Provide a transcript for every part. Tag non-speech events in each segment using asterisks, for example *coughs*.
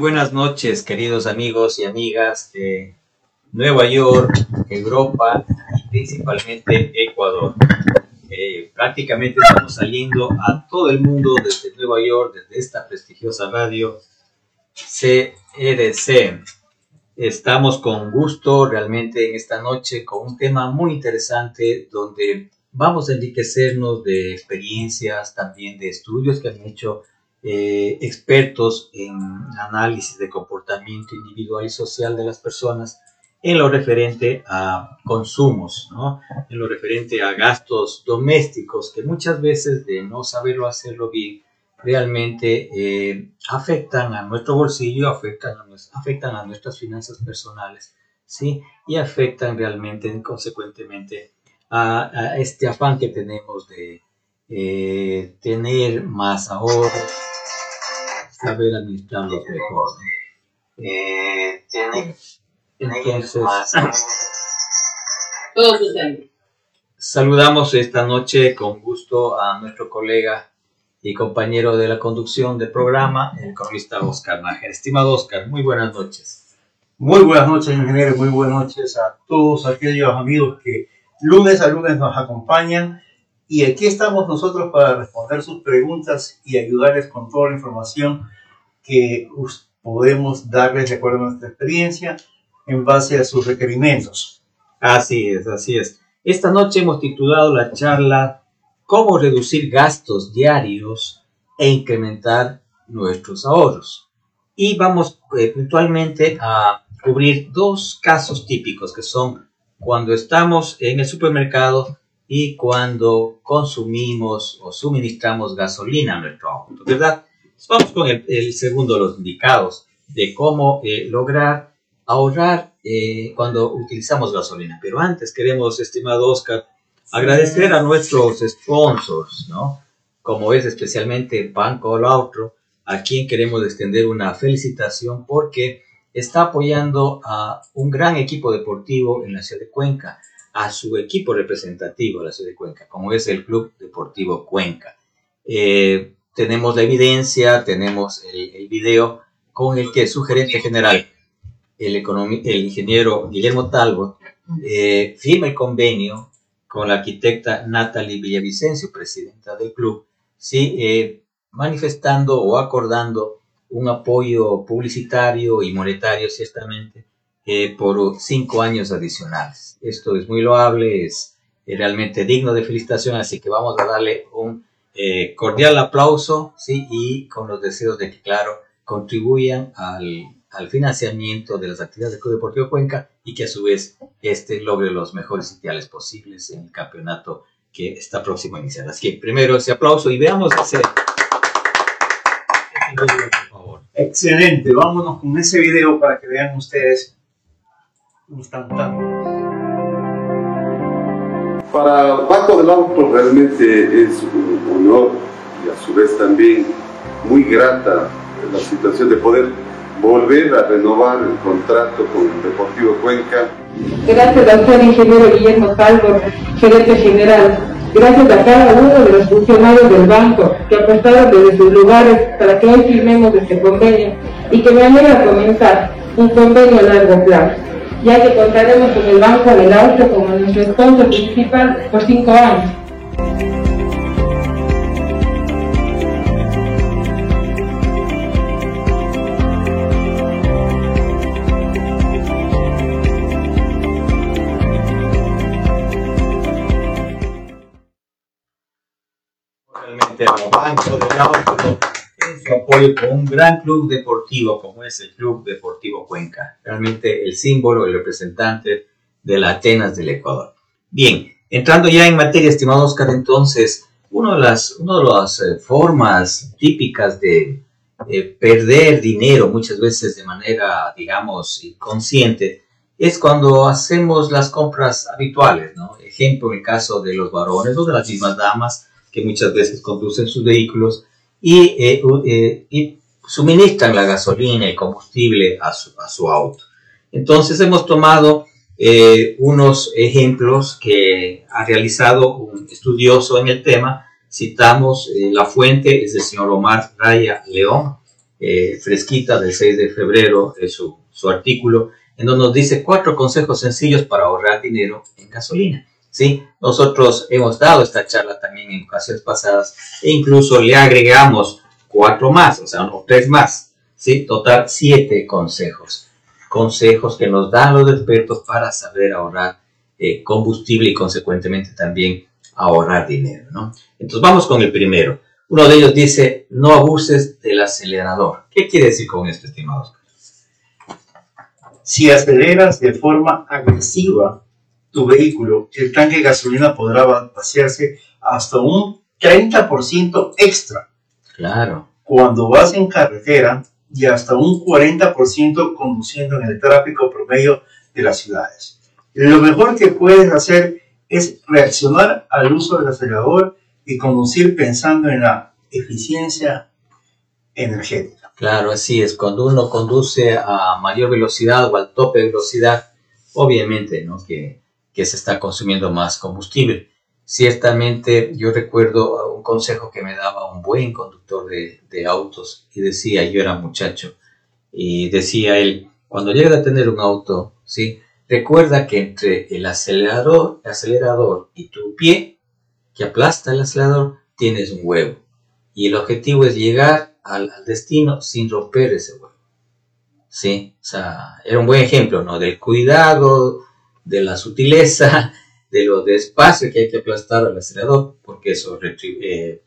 Buenas noches, queridos amigos y amigas de Nueva York, Europa y principalmente Ecuador. Eh, prácticamente estamos saliendo a todo el mundo desde Nueva York, desde esta prestigiosa radio CRC. Estamos con gusto realmente en esta noche con un tema muy interesante donde vamos a enriquecernos de experiencias, también de estudios que han hecho eh, expertos en análisis de comportamiento individual y social de las personas en lo referente a consumos, ¿no? en lo referente a gastos domésticos que muchas veces de no saberlo hacerlo bien realmente eh, afectan a nuestro bolsillo, afectan a, afectan a nuestras finanzas personales, ¿sí? Y afectan realmente, consecuentemente, a, este afán que tenemos de eh, tener más ahorro, saber administrarlos mejor. Eh, Entonces, saludamos esta noche con gusto a nuestro colega y compañero de la conducción del programa, el cronista Oscar Nájer. Estimado Oscar, muy buenas noches. Muy buenas noches, ingeniero, muy buenas noches a todos aquellos amigos que lunes a lunes nos acompañan. Y aquí estamos nosotros para responder sus preguntas y ayudarles con toda la información que podemos darles de acuerdo a nuestra experiencia en base a sus requerimientos. Así es, así es. Esta noche hemos titulado la charla Cómo reducir gastos diarios e incrementar nuestros ahorros. Y vamos eh, puntualmente a cubrir dos casos típicos que son cuando estamos en el supermercado y cuando consumimos o suministramos gasolina a nuestro auto, ¿verdad? Vamos con el, segundo de los indicados de cómo eh, lograr ahorrar eh, cuando utilizamos gasolina. Pero antes queremos, estimado Oscar, agradecer a nuestros sponsors, ¿no? Como es especialmente Banco Lautro, a quien queremos extender una felicitación porque está apoyando a un gran equipo deportivo en la ciudad de Cuenca, a su equipo representativo en la ciudad de Cuenca, como es el Club Deportivo Cuenca. Eh, tenemos la evidencia, tenemos el, video con el que su gerente general, el, el ingeniero Guillermo Talbot, eh, firma el convenio con la arquitecta Natalie Villavicencio, presidenta del club, ¿sí? Eh, manifestando o acordando un apoyo publicitario y monetario, ciertamente, eh, por cinco años adicionales. Esto es muy loable, es realmente digno de felicitación, así que vamos a darle un eh, cordial aplauso, ¿sí? Y con los deseos de que, claro, contribuyan al, al, financiamiento de las actividades del Club Deportivo Cuenca y que a su vez este logre los mejores ideales posibles en el campeonato que está próximo a iniciar. Así que primero ese aplauso y veamos ese... Excelente, vámonos con ese video para que vean ustedes están para Banco del Auto realmente es un honor y a su vez también muy grata la situación de poder volver a renovar el contrato con el Deportivo Cuenca. Gracias al señor ingeniero Guillermo Calvo, gerente general. Gracias a cada uno de los funcionarios del banco que apostaron desde sus lugares para que hoy firmemos este convenio y que me alegra comenzar un convenio a largo plazo ya que contaremos con el Banco del Auto como nuestro sponsor principal por cinco años. Realmente el Banco del su apoyo con un gran club deportivo como es el Club Deportivo Cuenca, realmente el símbolo, el representante de la Atenas del Ecuador. Bien, entrando ya en materia, estimado Oscar, entonces, una de las, de las eh, formas típicas de perder dinero, muchas veces de manera, digamos, inconsciente, es cuando hacemos las compras habituales, ¿no? Ejemplo, en el caso de los varones o de las mismas damas que muchas veces conducen sus vehículos y, eh, eh, y suministran la gasolina y combustible a su, a su auto. Entonces hemos tomado eh, unos ejemplos que ha realizado un estudioso en el tema. Citamos la fuente, es del señor Omar Raya León, fresquita del 6 de febrero, es su, su artículo, en donde nos dice cuatro consejos sencillos para ahorrar dinero en gasolina. ¿Sí? Nosotros hemos dado esta charla también en ocasiones pasadas e incluso le agregamos cuatro más, o sea, tres más, ¿sí? Total, siete consejos. Consejos que nos dan los expertos para saber ahorrar eh, combustible y consecuentemente también ahorrar dinero, ¿no? Entonces vamos con el primero. Uno de ellos dice, no abuses del acelerador. ¿Qué quiere decir con esto, estimados? Si aceleras de forma agresiva tu vehículo, el tanque de gasolina podrá vaciarse hasta un 30% extra. Claro. Cuando vas en carretera y hasta un 40% conduciendo en el tráfico promedio de las ciudades. Lo mejor que puedes hacer es reaccionar al uso del acelerador y conducir pensando en la eficiencia energética. Claro, así es. Cuando uno conduce a mayor velocidad o al tope de velocidad, obviamente, ¿no? Que, que se está consumiendo más combustible. Ciertamente, yo recuerdo un consejo que me daba un buen conductor de, autos y decía, yo era muchacho, y decía él, cuando llegas a tener un auto, ¿sí? Recuerda que entre el acelerador, el acelerador y tu pie, que aplasta el acelerador, tienes un huevo. Y el objetivo es llegar al, al destino sin romper ese huevo. Sí, o sea, era un buen ejemplo, ¿no? Del cuidado, de la sutileza, *laughs* de lo despacio que hay que aplastar al acelerador, porque eso eh,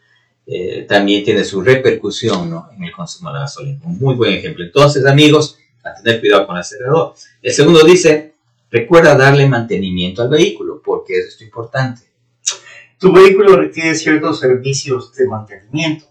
eh, también tiene su repercusión ¿no? en el consumo de gasolina. Muy buen ejemplo. Entonces, amigos, a tener cuidado con el acelerador. El segundo dice, recuerda darle mantenimiento al vehículo, porque eso es importante. Tu vehículo requiere ciertos servicios de mantenimiento.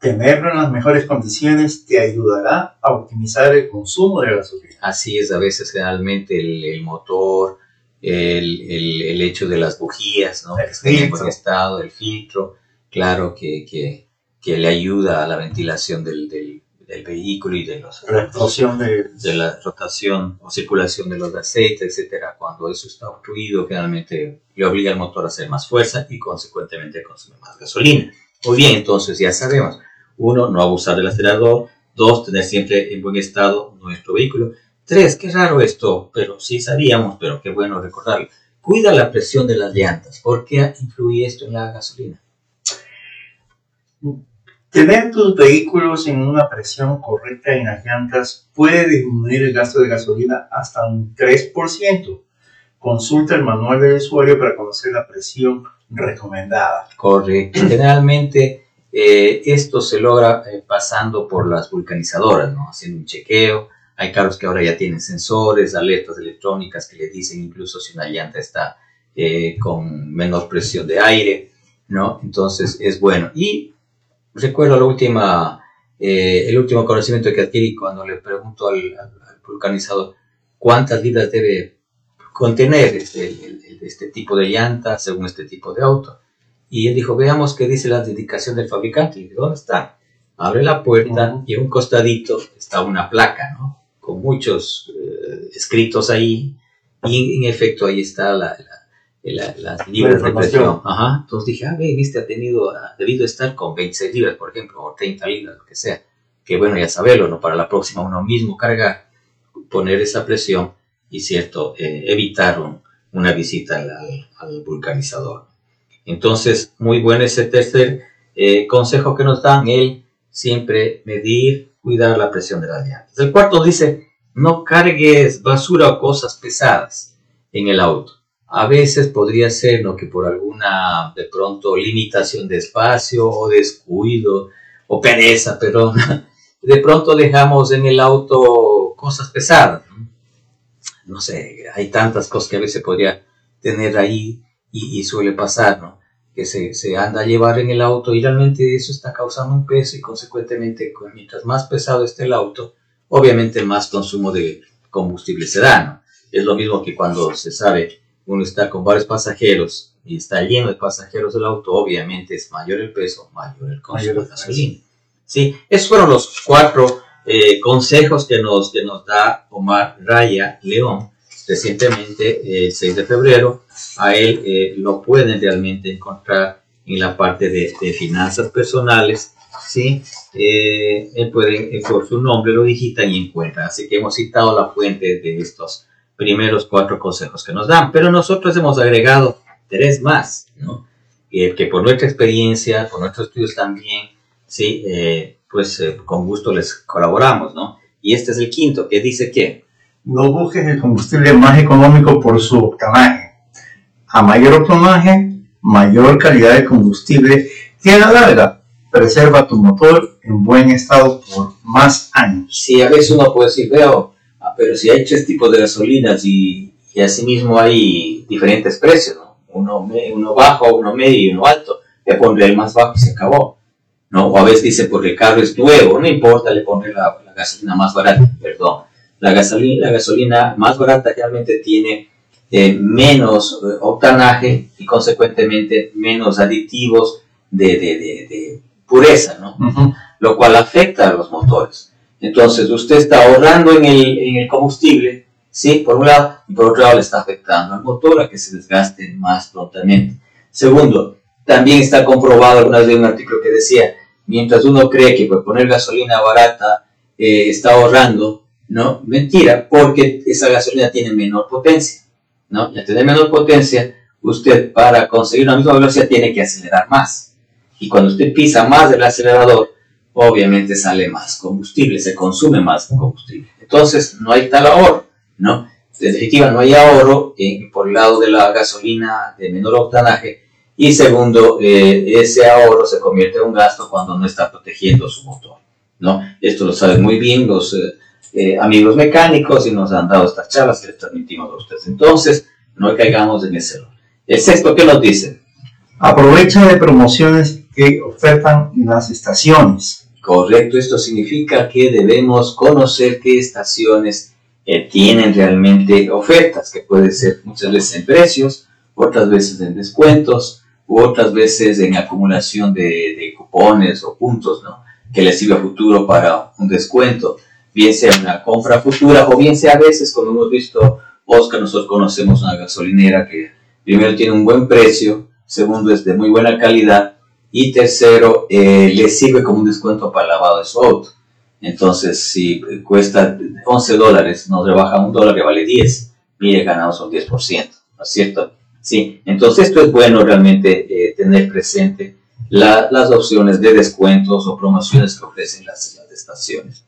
Tenerlo en las mejores condiciones te ayudará a optimizar el consumo de gasolina. Así es, a veces generalmente el, el motor, el, el, el, hecho de las bujías, ¿no? que estén en buen estado, el filtro, claro que, que, que, le ayuda a la ventilación del, del, del vehículo y de, los, La explosión de... de la rotación o circulación de los aceites, etcétera. Cuando eso está obstruido, generalmente le obliga al motor a hacer más fuerza y consecuentemente consume más gasolina. Muy bien, entonces ya sabemos. Uno, no abusar del acelerador. Dos, tener siempre en buen estado nuestro vehículo. Tres, qué raro esto, pero sí sabíamos, pero qué bueno recordarlo. Cuida la presión de las llantas. ¿Por qué influye esto en la gasolina? Tener tus vehículos en una presión correcta en las llantas puede disminuir el gasto de gasolina hasta un 3%. Consulta el manual del usuario para conocer la presión recomendada. Correcto. Generalmente eh, esto se logra eh, pasando por las vulcanizadoras, ¿no? haciendo un chequeo. Hay carros que ahora ya tienen sensores, alertas electrónicas que le dicen incluso si una llanta está eh, con menor presión de aire, ¿no? Entonces es bueno. Y recuerdo la última, el último conocimiento que adquirí cuando le pregunto al, vulcanizador cuántas libras debe contener este, este tipo de llanta según este tipo de auto. Y él dijo, veamos qué dice la dedicación del fabricante. Y dije, ¿dónde está? Abre la puerta uh -huh. y en un costadito está una placa, ¿no? Con muchos eh, escritos ahí. Y en efecto ahí está la, la, la, las libras de presión. Ajá. Entonces dije, ah, ve, este ha tenido, ha debido estar con 26 libras, por ejemplo, o 30 libras, lo que sea. Que bueno, ya saberlo, ¿no? Para la próxima uno mismo cargar, poner esa presión y, cierto, eh, evitar un, una visita al, al, al, vulcanizador. Entonces, muy bueno ese tercer eh, consejo que nos dan, el siempre medir, cuidar la presión de las llantas. El cuarto dice, no cargues basura o cosas pesadas en el auto a veces podría ser ¿no? que por alguna de pronto limitación de espacio o descuido o pereza, pero *laughs* de pronto dejamos en el auto cosas pesadas. ¿no? no sé, hay tantas cosas que a veces podría tener ahí y, y suele pasar, ¿no? Que se, se, anda a llevar en el auto y realmente eso está causando un peso y consecuentemente mientras más pesado esté el auto, obviamente más consumo de combustible se da. ¿no? Es lo mismo que cuando se sabe uno está con varios pasajeros y está lleno de pasajeros el auto, obviamente es mayor el peso, mayor el consumo mayor de gasolina. Sí, esos fueron los cuatro eh, consejos que nos, que nos da Omar Raya León recientemente, el eh, 6 de febrero. A él eh, lo pueden realmente encontrar en la parte de, de finanzas personales ¿sí? Eh, él puede, eh, por su nombre lo digitan y encuentran. Así que hemos citado la fuente de estos primeros cuatro consejos que nos dan, pero nosotros hemos agregado tres más, ¿no? que por nuestra experiencia, por nuestros estudios también, sí, eh, pues con gusto les colaboramos, ¿no? Y este es el quinto, que dice que... No busques el combustible más económico por su octanaje. A mayor octanaje, mayor calidad de combustible que a la larga preserva tu motor en buen estado por más años. Sí, a veces uno puede decir, veo, ah, pero si hay tres tipos de gasolinas y, y asimismo hay diferentes precios, ¿no? Uno, uno bajo, uno medio y uno alto, le pondré el más bajo y se acabó. ¿no? O a veces dice, porque el carro es nuevo, no importa, le pondré la, gasolina más barata, perdón. La gasolina, la gasolina más barata realmente tiene eh, menos eh, octanaje y consecuentemente menos aditivos de, de, de, pureza, ¿no? Lo cual afecta a los motores. Entonces, usted está ahorrando en el, en el combustible, ¿sí? Por un lado, y por otro lado le está afectando al motor a que se desgaste más prontamente. Segundo, también está comprobado, alguna vez un artículo que decía, mientras uno cree que por poner gasolina barata eh, está ahorrando, ¿no? Mentira, porque esa gasolina tiene menor potencia, ¿no? Y tener menor potencia, usted para conseguir una misma velocidad tiene que acelerar más. Y cuando usted pisa más del acelerador, obviamente sale más combustible, se consume más combustible. Entonces, no hay tal ahorro, ¿no? En definitiva, no hay ahorro por el lado de la gasolina de menor octanaje. Y segundo, eh, ese ahorro se convierte en un gasto cuando no está protegiendo su motor. ¿no? Esto lo saben muy bien los eh, eh, amigos mecánicos y nos han dado estas charlas que les transmitimos a ustedes. Entonces, no caigamos en ese error. El sexto, ¿qué nos dice? Aprovecha de promociones que ofertan las estaciones. Correcto, esto significa que debemos conocer qué estaciones eh, tienen realmente ofertas, que puede ser muchas veces en precios, otras veces en descuentos, u otras veces en acumulación de, de cupones o puntos, ¿no? que les sirve a futuro para un descuento, bien sea una compra futura o bien sea a veces, como hemos visto, Oscar, nosotros conocemos una gasolinera que primero tiene un buen precio, segundo es de muy buena calidad y tercero eh, le sirve como un descuento para el lavado de su auto. Entonces, si cuesta 11 dólares, nos rebaja un dólar que vale 10, mire, ganamos un 10%, ¿no es cierto? Sí, entonces esto es bueno realmente eh, tener presente las opciones de descuentos o promociones que ofrecen las, estaciones.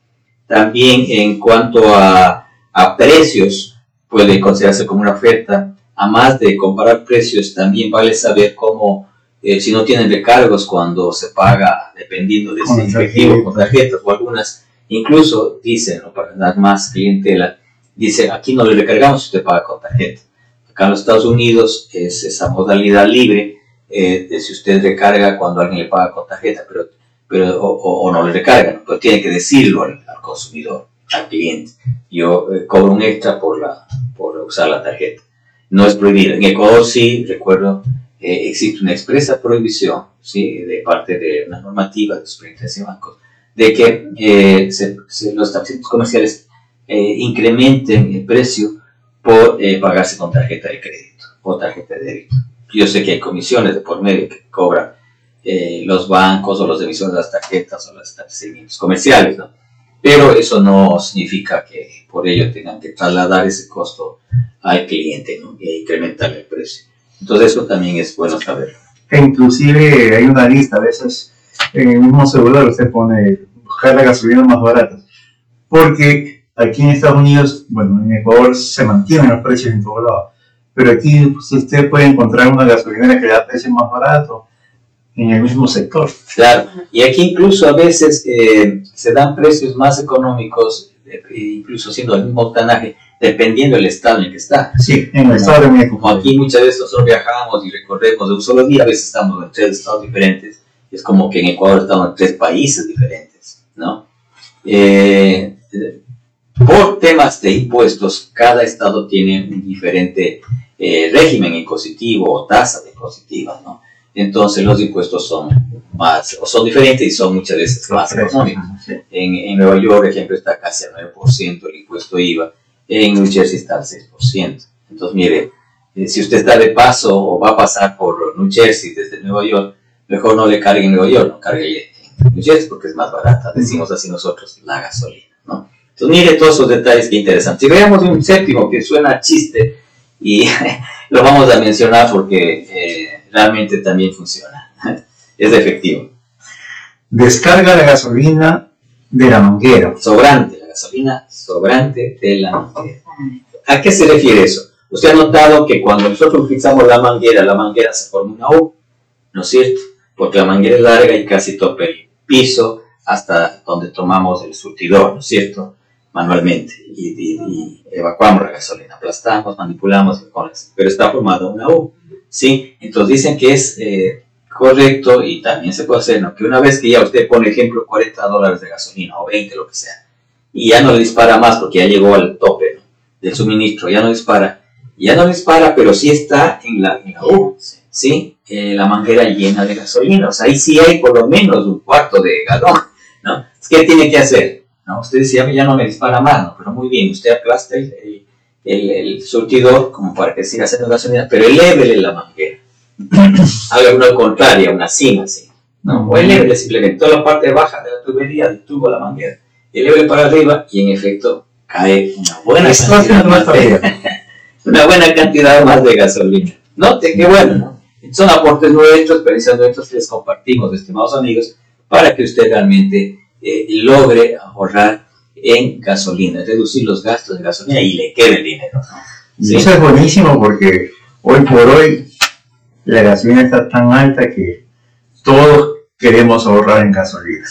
También en cuanto a, a, precios, puede considerarse como una oferta. A más de comparar precios, también vale saber cómo, eh, si no tienen recargos cuando se paga, dependiendo de si efectivo con tarjetas o algunas, incluso dicen, para dar más clientela, dice, aquí no le recargamos si usted paga con tarjeta. Acá en los Estados Unidos es esa modalidad libre eh, de si usted recarga cuando alguien le paga con tarjeta, pero, pero, o, no le recarga, pero tiene que decirlo al, consumidor, al cliente. Yo eh, cobro un extra por, la, por usar la tarjeta. No es prohibido. En Ecuador sí, recuerdo, eh, existe una expresa prohibición ¿sí? de parte de una normativa de superintendencia de bancos de que los establecimientos comerciales incrementen el precio por pagarse con tarjeta de crédito o tarjeta de débito. Yo sé que hay comisiones de por medio que cobran eh, los bancos o los emisiones de las tarjetas o los establecimientos comerciales, ¿no? Pero eso no significa que por ello tengan que trasladar ese costo al cliente ¿no? y incrementar el precio. Entonces eso también es bueno saber. E inclusive hay una lista, a veces en el mismo celular usted pone buscar la gasolina más barata. Porque aquí en Estados Unidos, bueno, en Ecuador se mantienen los precios en todo lado pero aquí pues, usted puede encontrar una gasolinera que da precio más barato en el mismo sector. Claro, y aquí incluso a veces eh, se dan precios más económicos, eh, incluso siendo el mismo octanaje, dependiendo del estado en el que está. Sí, en el estado de México. Como aquí muchas veces nosotros viajamos y recorremos de un solo día, a veces estamos en tres estados diferentes, es como que en Ecuador estamos en tres países diferentes, ¿no? Eh, por temas de impuestos, cada estado tiene un diferente régimen impositivo o tasa de impositiva, ¿no? Entonces los impuestos son más, o son diferentes y son muchas veces más económicos. En, en, Nueva York, por ejemplo, está casi al 9% el impuesto IVA, en New Jersey está al 6%. Entonces, mire, eh, si usted está de paso o va a pasar por New Jersey desde Nueva York, mejor no le cargue en Nueva York, no cargue ¿no es cierto? Porque es más barata, decimos así nosotros, la gasolina, ¿no? Entonces, mire todos esos detalles que interesantes. Y veamos un séptimo que suena a chiste y *laughs* lo vamos a mencionar porque eh, realmente también funciona, *laughs* es efectivo. Descarga la gasolina de la manguera. Sobrante, la gasolina sobrante de la manguera. ¿A qué se refiere eso? Usted ha notado que cuando nosotros utilizamos la manguera, la manguera se forma una U, ¿no es cierto? Porque la manguera es larga y casi topa el piso hasta donde tomamos el surtidor, ¿no es cierto? Manualmente. Y, y evacuamos la gasolina, aplastamos, manipulamos, pero está formada una U, ¿sí? Entonces dicen que es eh, correcto y también se puede hacer, ¿no? Que una vez que ya usted pone, ejemplo, 40 dólares de gasolina o 20, lo que sea, y ya no le dispara más porque ya llegó al tope ¿no? del suministro, ya no dispara, ya no dispara, pero sí está en la, en la U, ¿sí? Eh, la manguera llena de gasolina, o sea, ahí sí hay por lo menos un cuarto de galón, ¿no? ¿Qué tiene que hacer? ¿No? Usted decía, ya no me dispara más, ¿no? Pero muy bien, usted aplasta el, el, el, surtidor como para que siga haciendo gasolina, pero elévele la manguera. *clears throat* Haga una contraria, una cima, ¿sí? ¿no? O elévele simplemente toda la parte baja de la tubería, del tubo de la manguera, elévele para arriba y en efecto cae una buena cantidad más de, *laughs* una buena cantidad más de gasolina. Note qué bueno, ¿no? Son aportes nuestros, experiencias nuestras que les compartimos, estimados amigos, para que usted realmente eh, logre ahorrar en gasolina, reducir los gastos de gasolina y le quede dinero. ¿no? ¿Sí? Eso es buenísimo porque hoy por hoy la gasolina está tan alta que todos queremos ahorrar en gasolina.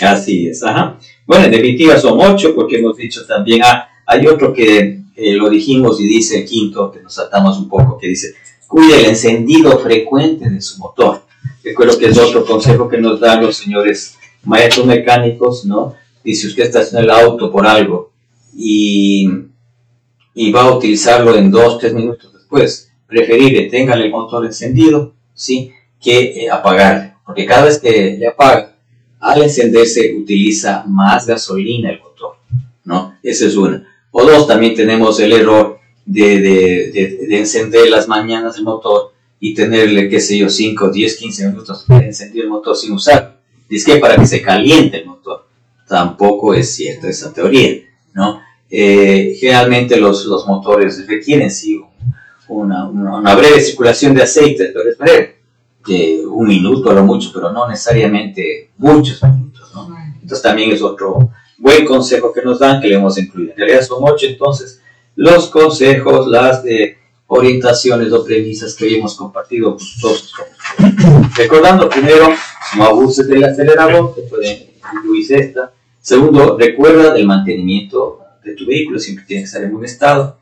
Así es, ajá. Bueno, en definitiva son ocho porque hemos dicho también, ah, hay otro que eh, lo dijimos y dice el quinto, que nos atamos un poco, que dice, cuide el encendido frecuente de su motor. Recuerdo que es otro consejo que nos dan los señores maestros mecánicos, ¿no? Dice, usted está en el auto por algo y, y va a utilizarlo en dos, tres minutos después. Preferible, téngale el motor encendido, ¿sí? Que eh, apagarle. Porque cada vez que le apaga, al encenderse utiliza más gasolina el motor, ¿no? Esa es una. O dos, también tenemos el error de, de, de, de encender las mañanas el motor y tenerle, qué sé yo, 5, 10, 15 minutos de encender el motor sin usarlo. Dice que para que se caliente el motor. Tampoco es cierta esa teoría, ¿no? Eh, generalmente los, los, motores requieren, sí, una, una, una, breve circulación de aceite, pero es breve, de un minuto a lo mucho, pero no necesariamente muchos minutos, ¿no? Entonces también es otro buen consejo que nos dan que le hemos incluido. En realidad son ocho, entonces, los consejos, las de orientaciones o premisas que hoy hemos compartido con todos. Recordando primero, no abuses del acelerador, que puede incluirse esta. Segundo, recuerda del mantenimiento de tu vehículo, siempre tiene que estar en buen estado.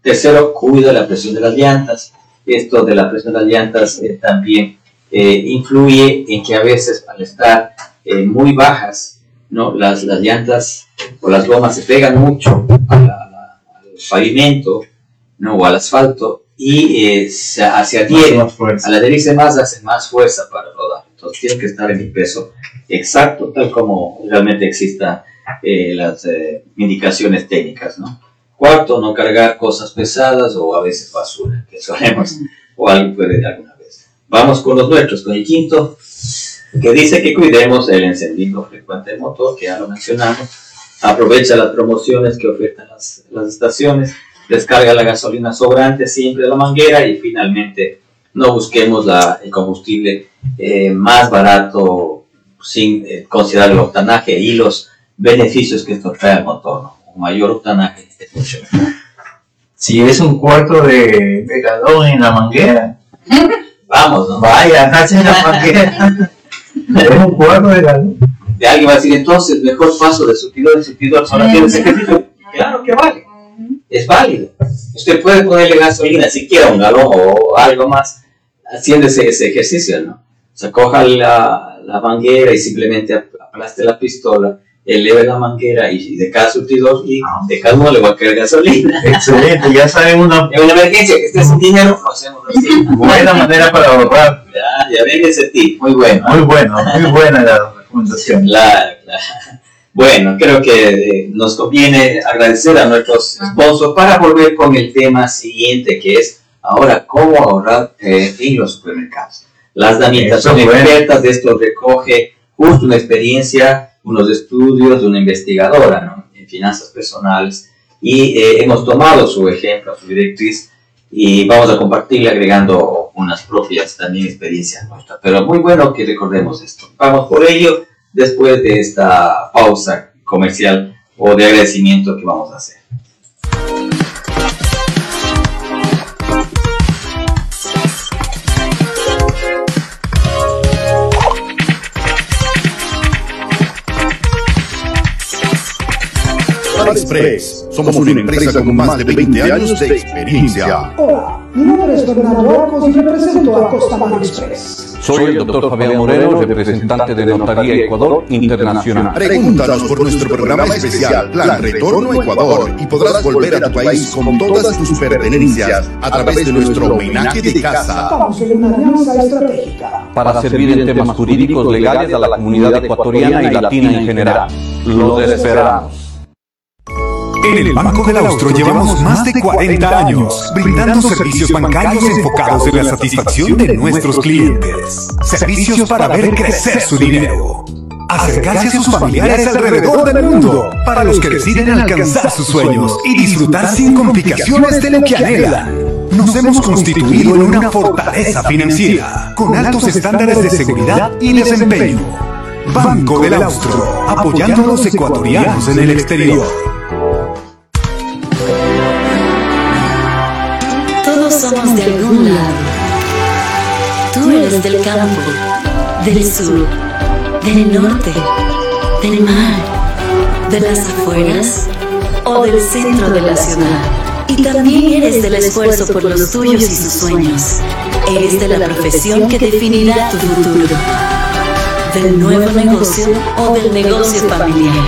Tercero, cuida la presión de las llantas. Esto de la presión de las llantas eh, también eh, influye en que a veces al estar eh, muy bajas, ¿no? las, las llantas o las gomas se pegan mucho a la, a la, al pavimento ¿no? o al asfalto y se, se adhiere, al adherirse más hace más fuerza para rodar. Entonces tiene que estar en el peso exacto, tal como realmente existan eh, las eh, indicaciones técnicas. ¿no? Cuarto, no cargar cosas pesadas o a veces basura, que solemos, o alguien puede de alguna vez. Vamos con los nuestros, con el quinto, que dice que cuidemos el encendido frecuente del motor, que ya lo mencionamos. Aprovecha las promociones que ofertan las, las estaciones descarga la gasolina sobrante siempre de la manguera y finalmente no busquemos la, el combustible eh, más barato sin eh, considerar el octanaje y los beneficios que esto trae al motor. ¿no? Un mayor octanaje es mucho mejor. Si es un cuarto de, de galón en la manguera, *laughs* vamos, ¿no? Vaya, en la manguera. *laughs* es un cuarto de galón. De alguien va a decir, entonces, mejor paso de surtidor en surtidor, solo tienes ejercicio. Claro que vale es válido. Usted puede ponerle gasolina, siquiera un galón o algo más, haciendo ese, ese ejercicio, ¿no? O sea, coja la, la, manguera y simplemente aplaste la pistola, eleve la manguera y de cada surtidor y de cada uno le va a caer gasolina. *laughs* Excelente, ya saben una... En una emergencia que esté sin dinero, lo hacemos *laughs* así. Buena manera para ahorrar. Ya, ya ven ese tip, muy bueno. Muy bueno, muy buena la recomendación. *laughs* Claro, claro. Bueno, creo que eh, nos conviene agradecer a nuestros sponsors para volver con el tema siguiente, que es ahora cómo ahorrar eh, en los supermercados. Las damitas son expertas de esto, recoge justo una experiencia, unos estudios de una investigadora ¿no? en finanzas personales y eh, hemos tomado su ejemplo, su directriz y vamos a compartirle agregando unas propias también experiencias nuestras. Pero muy bueno que recordemos esto. Vamos por ello después de esta pausa comercial o de agradecimiento que vamos a hacer. Express. Somos una empresa con más de 20 años de experiencia. Hola, mi nombre es Fernando Arcos y represento a Costamar Express. Soy el doctor Fabián Moreno, representante de Notaría Ecuador Internacional. Pregúntanos por nuestro programa especial Plan Retorno Ecuador y podrás volver a tu país con todas tus pertenencias a través de nuestro homenaje de casa. Estamos en una alianza estratégica. Para servir en temas jurídicos legales a la comunidad ecuatoriana y latina en general. Los esperamos. En el Banco del Austro llevamos más de 40 años brindando servicios bancarios enfocados en la satisfacción de nuestros clientes. Servicios para ver crecer su dinero. Acercarse a sus familiares alrededor del mundo para los que deciden alcanzar sus sueños y disfrutar sin complicaciones de lo que anhelan. Nos hemos constituido en una fortaleza financiera con altos estándares de seguridad y desempeño. Banco del Austro, apoyando a los ecuatorianos en el exterior. Somos de algún lado. Tú eres del campo, del sur, del norte, del mar, de las afueras o del centro de la ciudad. Y también eres del esfuerzo por los tuyos y sus sueños. Eres de la profesión que definirá tu futuro. Del nuevo negocio o del negocio familiar.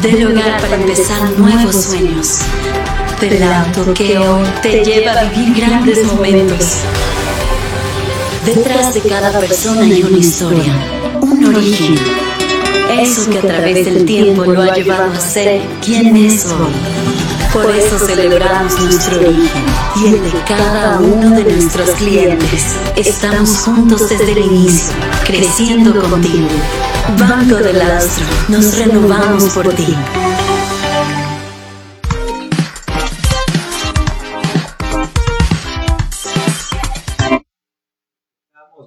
Del hogar para empezar nuevos sueños. Del auto que hoy te lleva a vivir grandes momentos. Detrás de cada persona hay una historia, un origen. Eso que a través del tiempo lo ha llevado a ser quien es hoy. Por eso celebramos nuestro origen y el de cada uno de nuestros clientes. Estamos juntos desde el inicio, creciendo contigo. Banco del Astro, nos renovamos por ti.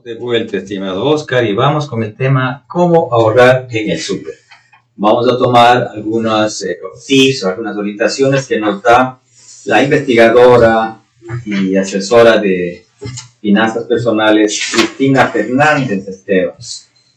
De vuelta, estimado Oscar, y vamos con el tema cómo ahorrar en el súper. Vamos a tomar algunas eh, tips o algunas orientaciones que nos da la investigadora y asesora de finanzas personales Cristina Fernández Esteban.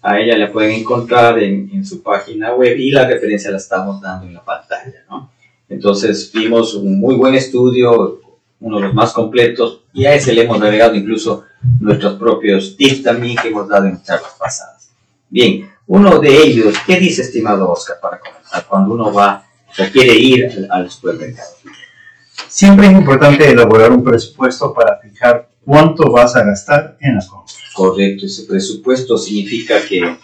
A ella la pueden encontrar en, en, su página web y la referencia la estamos dando en la pantalla. ¿no? Entonces vimos un muy buen estudio, uno de los más completos, y a ese le hemos agregado incluso nuestros propios tips también que hemos dado en charlas pasadas. Bien, uno de ellos, ¿qué dice estimado Oscar para comenzar cuando uno va o quiere ir al, supermercado? Siempre es importante elaborar un presupuesto para fijar cuánto vas a gastar en las compras. Correcto, ese presupuesto significa que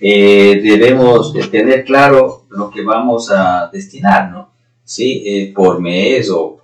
eh, debemos de tener claro lo que vamos a destinar, ¿no? ¿Sí? Eh, por mes o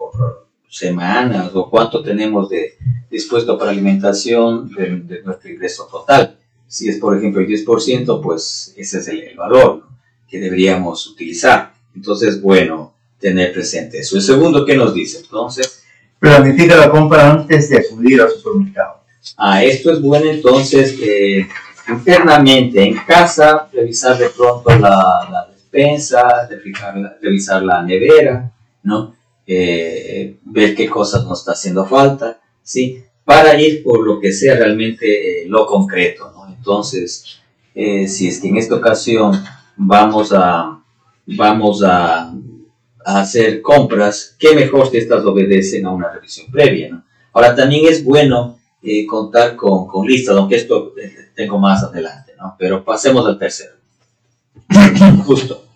semanas o cuánto tenemos de dispuesto para alimentación de, de, nuestro ingreso total. Si es, por ejemplo, el 10%, pues ese es el, el valor ¿no? que deberíamos utilizar. Entonces, bueno, tener presente eso. El segundo, ¿qué nos dice? Entonces, planifica la compra antes de acudir al supermercado. Ah, esto es bueno entonces eh, internamente en casa, revisar de pronto la, la despensa, revisar, revisar la nevera, ¿no? Eh, ver qué cosas nos está haciendo falta, ¿sí? Para ir por lo que sea realmente eh, lo concreto, ¿no? Entonces, eh, si es que en esta ocasión vamos a, vamos a, a, hacer compras, qué mejor si estas obedecen a una revisión previa, ¿no? Ahora, también es bueno contar con, con listas, aunque esto tengo más adelante, ¿no? Pero pasemos al tercero. *coughs* Justo.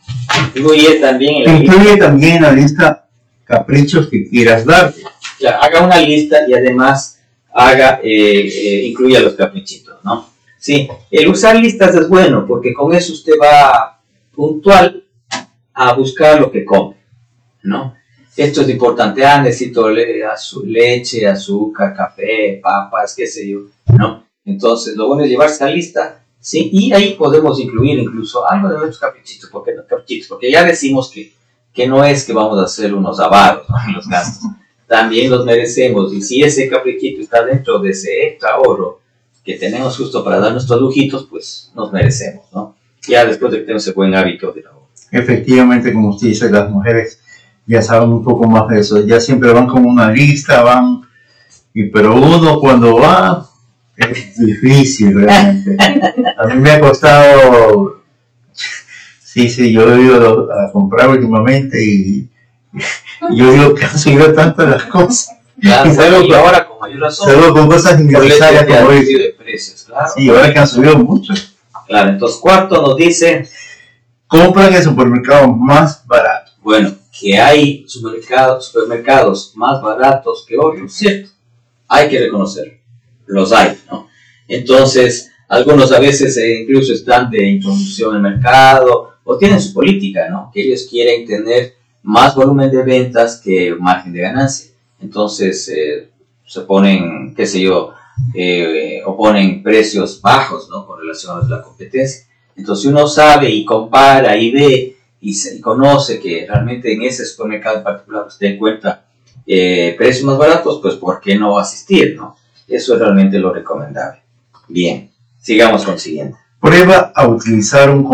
Incluye también la Incluye también la lista caprichos que quieras darte. Haga una lista y además haga, eh, eh, incluya los caprichitos, ¿no? Sí, el usar listas es bueno porque con eso usted va puntual a buscar lo que come, ¿no? Esto es importante, ah, necesito le leche, azúcar, café, papas, qué sé yo, ¿no? Entonces, lo bueno es llevarse la lista ¿sí? Y ahí podemos incluir incluso algo de nuestros caprichitos, porque, caprichitos, porque ya decimos que, que no es que vamos a hacer unos avaros ¿no? en los gastos, también los merecemos, y si ese caprichito está dentro de ese extra oro que tenemos justo para dar nuestros lujitos, pues nos merecemos, ¿no? Ya después de que tenemos ese buen hábito de ahorro. Efectivamente, como usted dice, las mujeres ya saben un poco más de eso, ya siempre van con una lista, van, y, pero uno cuando va es difícil realmente. *laughs* A mí me ha costado, sí, sí, yo he ido a comprar últimamente y yo digo que han subido tanto las cosas. Claro, Y salgo con- ahora con mayor razón, Salgo con cosas el innecesarias como dice. de precios, claro. Sí, ahora que han subido mucho. Claro, entonces cuarto nos dice, Compran en supermercados más baratos. bueno, que hay supermercados, supermercados más baratos que otros, ¿cierto? Hay que reconocerlo, los hay, ¿no? Entonces, algunos a veces eh, incluso están de introducción al mercado o tienen su política, ¿no? Que ellos quieren tener más volumen de ventas que margen de ganancia. Entonces, eh, se ponen, qué sé yo, eh, o ponen precios bajos, ¿no? Con relación a la competencia. Entonces, uno sabe y compara y ve y, se, y conoce que realmente en ese supermercado en particular usted encuentra eh, precios más baratos, pues ¿por qué no asistir, no? Eso es realmente lo recomendable. Bien, sigamos con el siguiente. Prueba a utilizar un,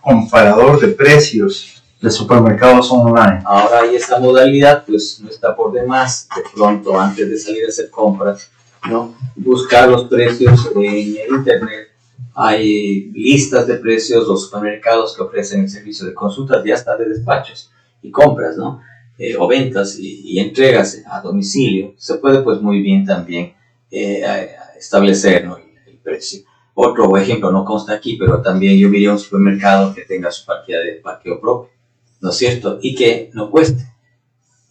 comparador de precios de supermercados online. Ahora hay esta modalidad, pues no está por demás, de pronto antes de salir a hacer compras, ¿no? Buscar los precios en el internet. Hay listas de precios, los supermercados que ofrecen el servicio de consultas y hasta de despachos y compras, ¿no? Eh, o ventas y, entregas a domicilio. Se puede pues muy bien también eh, establecer el precio. Otro ejemplo, no consta aquí, pero también yo diría un supermercado que tenga su parqueo de parqueo propio. ¿no es cierto? Y que no cueste.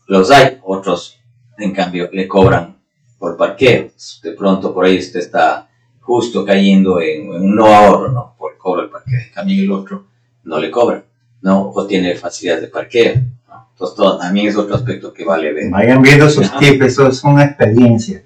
Los hay, otros, en cambio, le cobran por parqueo. De pronto por ahí usted está justo cayendo en, en un no ahorro, ¿no? Por el cobro del parqueo. En cambio, el otro no le cobra, ¿no? O tiene facilidad de parqueo. ¿no? Entonces, todo, también es otro aspecto que vale ver. Vayan viendo sus tips, eso es una experiencia.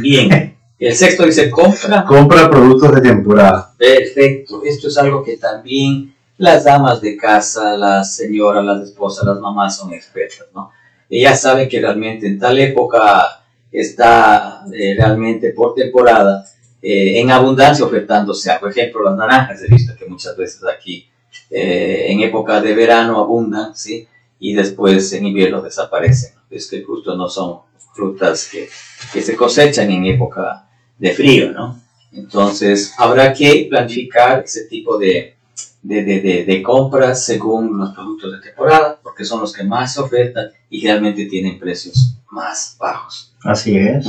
Bien. *laughs* El sexto dice compra Compra productos de temporada. Perfecto. Esto es algo que también las damas de casa, las señoras, las esposas, las mamás son expertas, ¿no? Ellas saben que realmente en tal época está eh, realmente por temporada eh, en abundancia ofertándose algo. Por ejemplo, las naranjas, he visto que muchas veces aquí eh, en época de verano abundan, ¿sí? Y después en invierno desaparecen. Es que justo no son frutas que, que se cosechan en época de frío, ¿no? Entonces, habrá que planificar ese tipo de, de, de, de- compras según los productos de temporada, porque son los que más se ofertan y realmente tienen precios más bajos. Así es.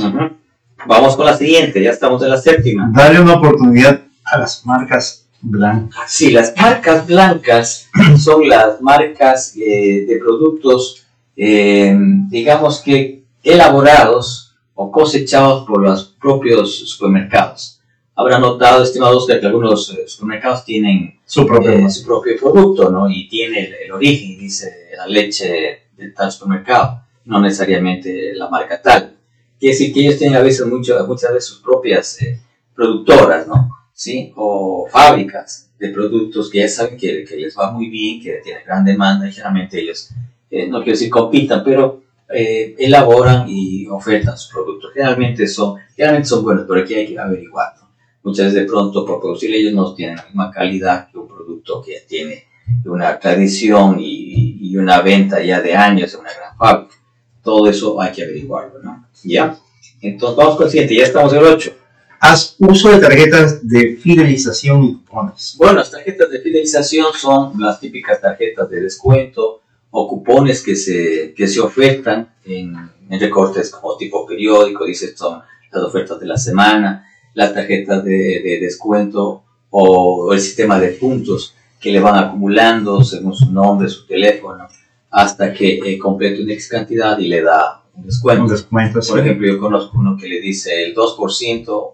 Vamos con la siguiente, ya estamos en la séptima. Darle una oportunidad a las marcas blancas. Sí, las marcas blancas *clears throat* son las marcas eh, de productos, eh, digamos que elaborados o cosechados por los propios supermercados. Habrá notado, estimados, que algunos eh, supermercados tienen Su propio eh, su propio producto, ¿no? Y tiene el, el origen, dice la leche de tal supermercado, no necesariamente la marca tal. Quiere decir que ellos tienen a veces mucho, muchas veces sus propias eh, productoras, ¿no? ¿Sí? O fábricas de productos que ya saben que, que les va muy bien, que tienen gran demanda y generalmente ellos, eh, no quiero decir compitan, pero eh, elaboran y ofertan sus productos. Generalmente son, generalmente son buenos, pero aquí hay que averiguar, ¿no? Muchas veces de pronto por producir ellos no tienen la misma calidad que un producto que tiene una tradición y, y una venta ya de años en una gran fábrica. Todo eso hay que averiguarlo, ¿no? ¿Ya? Entonces vamos con el siguiente, ya estamos en el 8. Haz uso de tarjetas de fidelización y cupones. Bueno, las tarjetas de fidelización son las típicas tarjetas de descuento o cupones que se, que se ofertan en, en recortes como tipo periódico, dice son las ofertas de la semana, las tarjetas de, de descuento o el sistema de puntos que le van acumulando según su nombre, su teléfono, hasta que eh, complete una X cantidad y le da un descuento. Un descuento, Por sí. ejemplo, yo conozco uno que le dice el 2%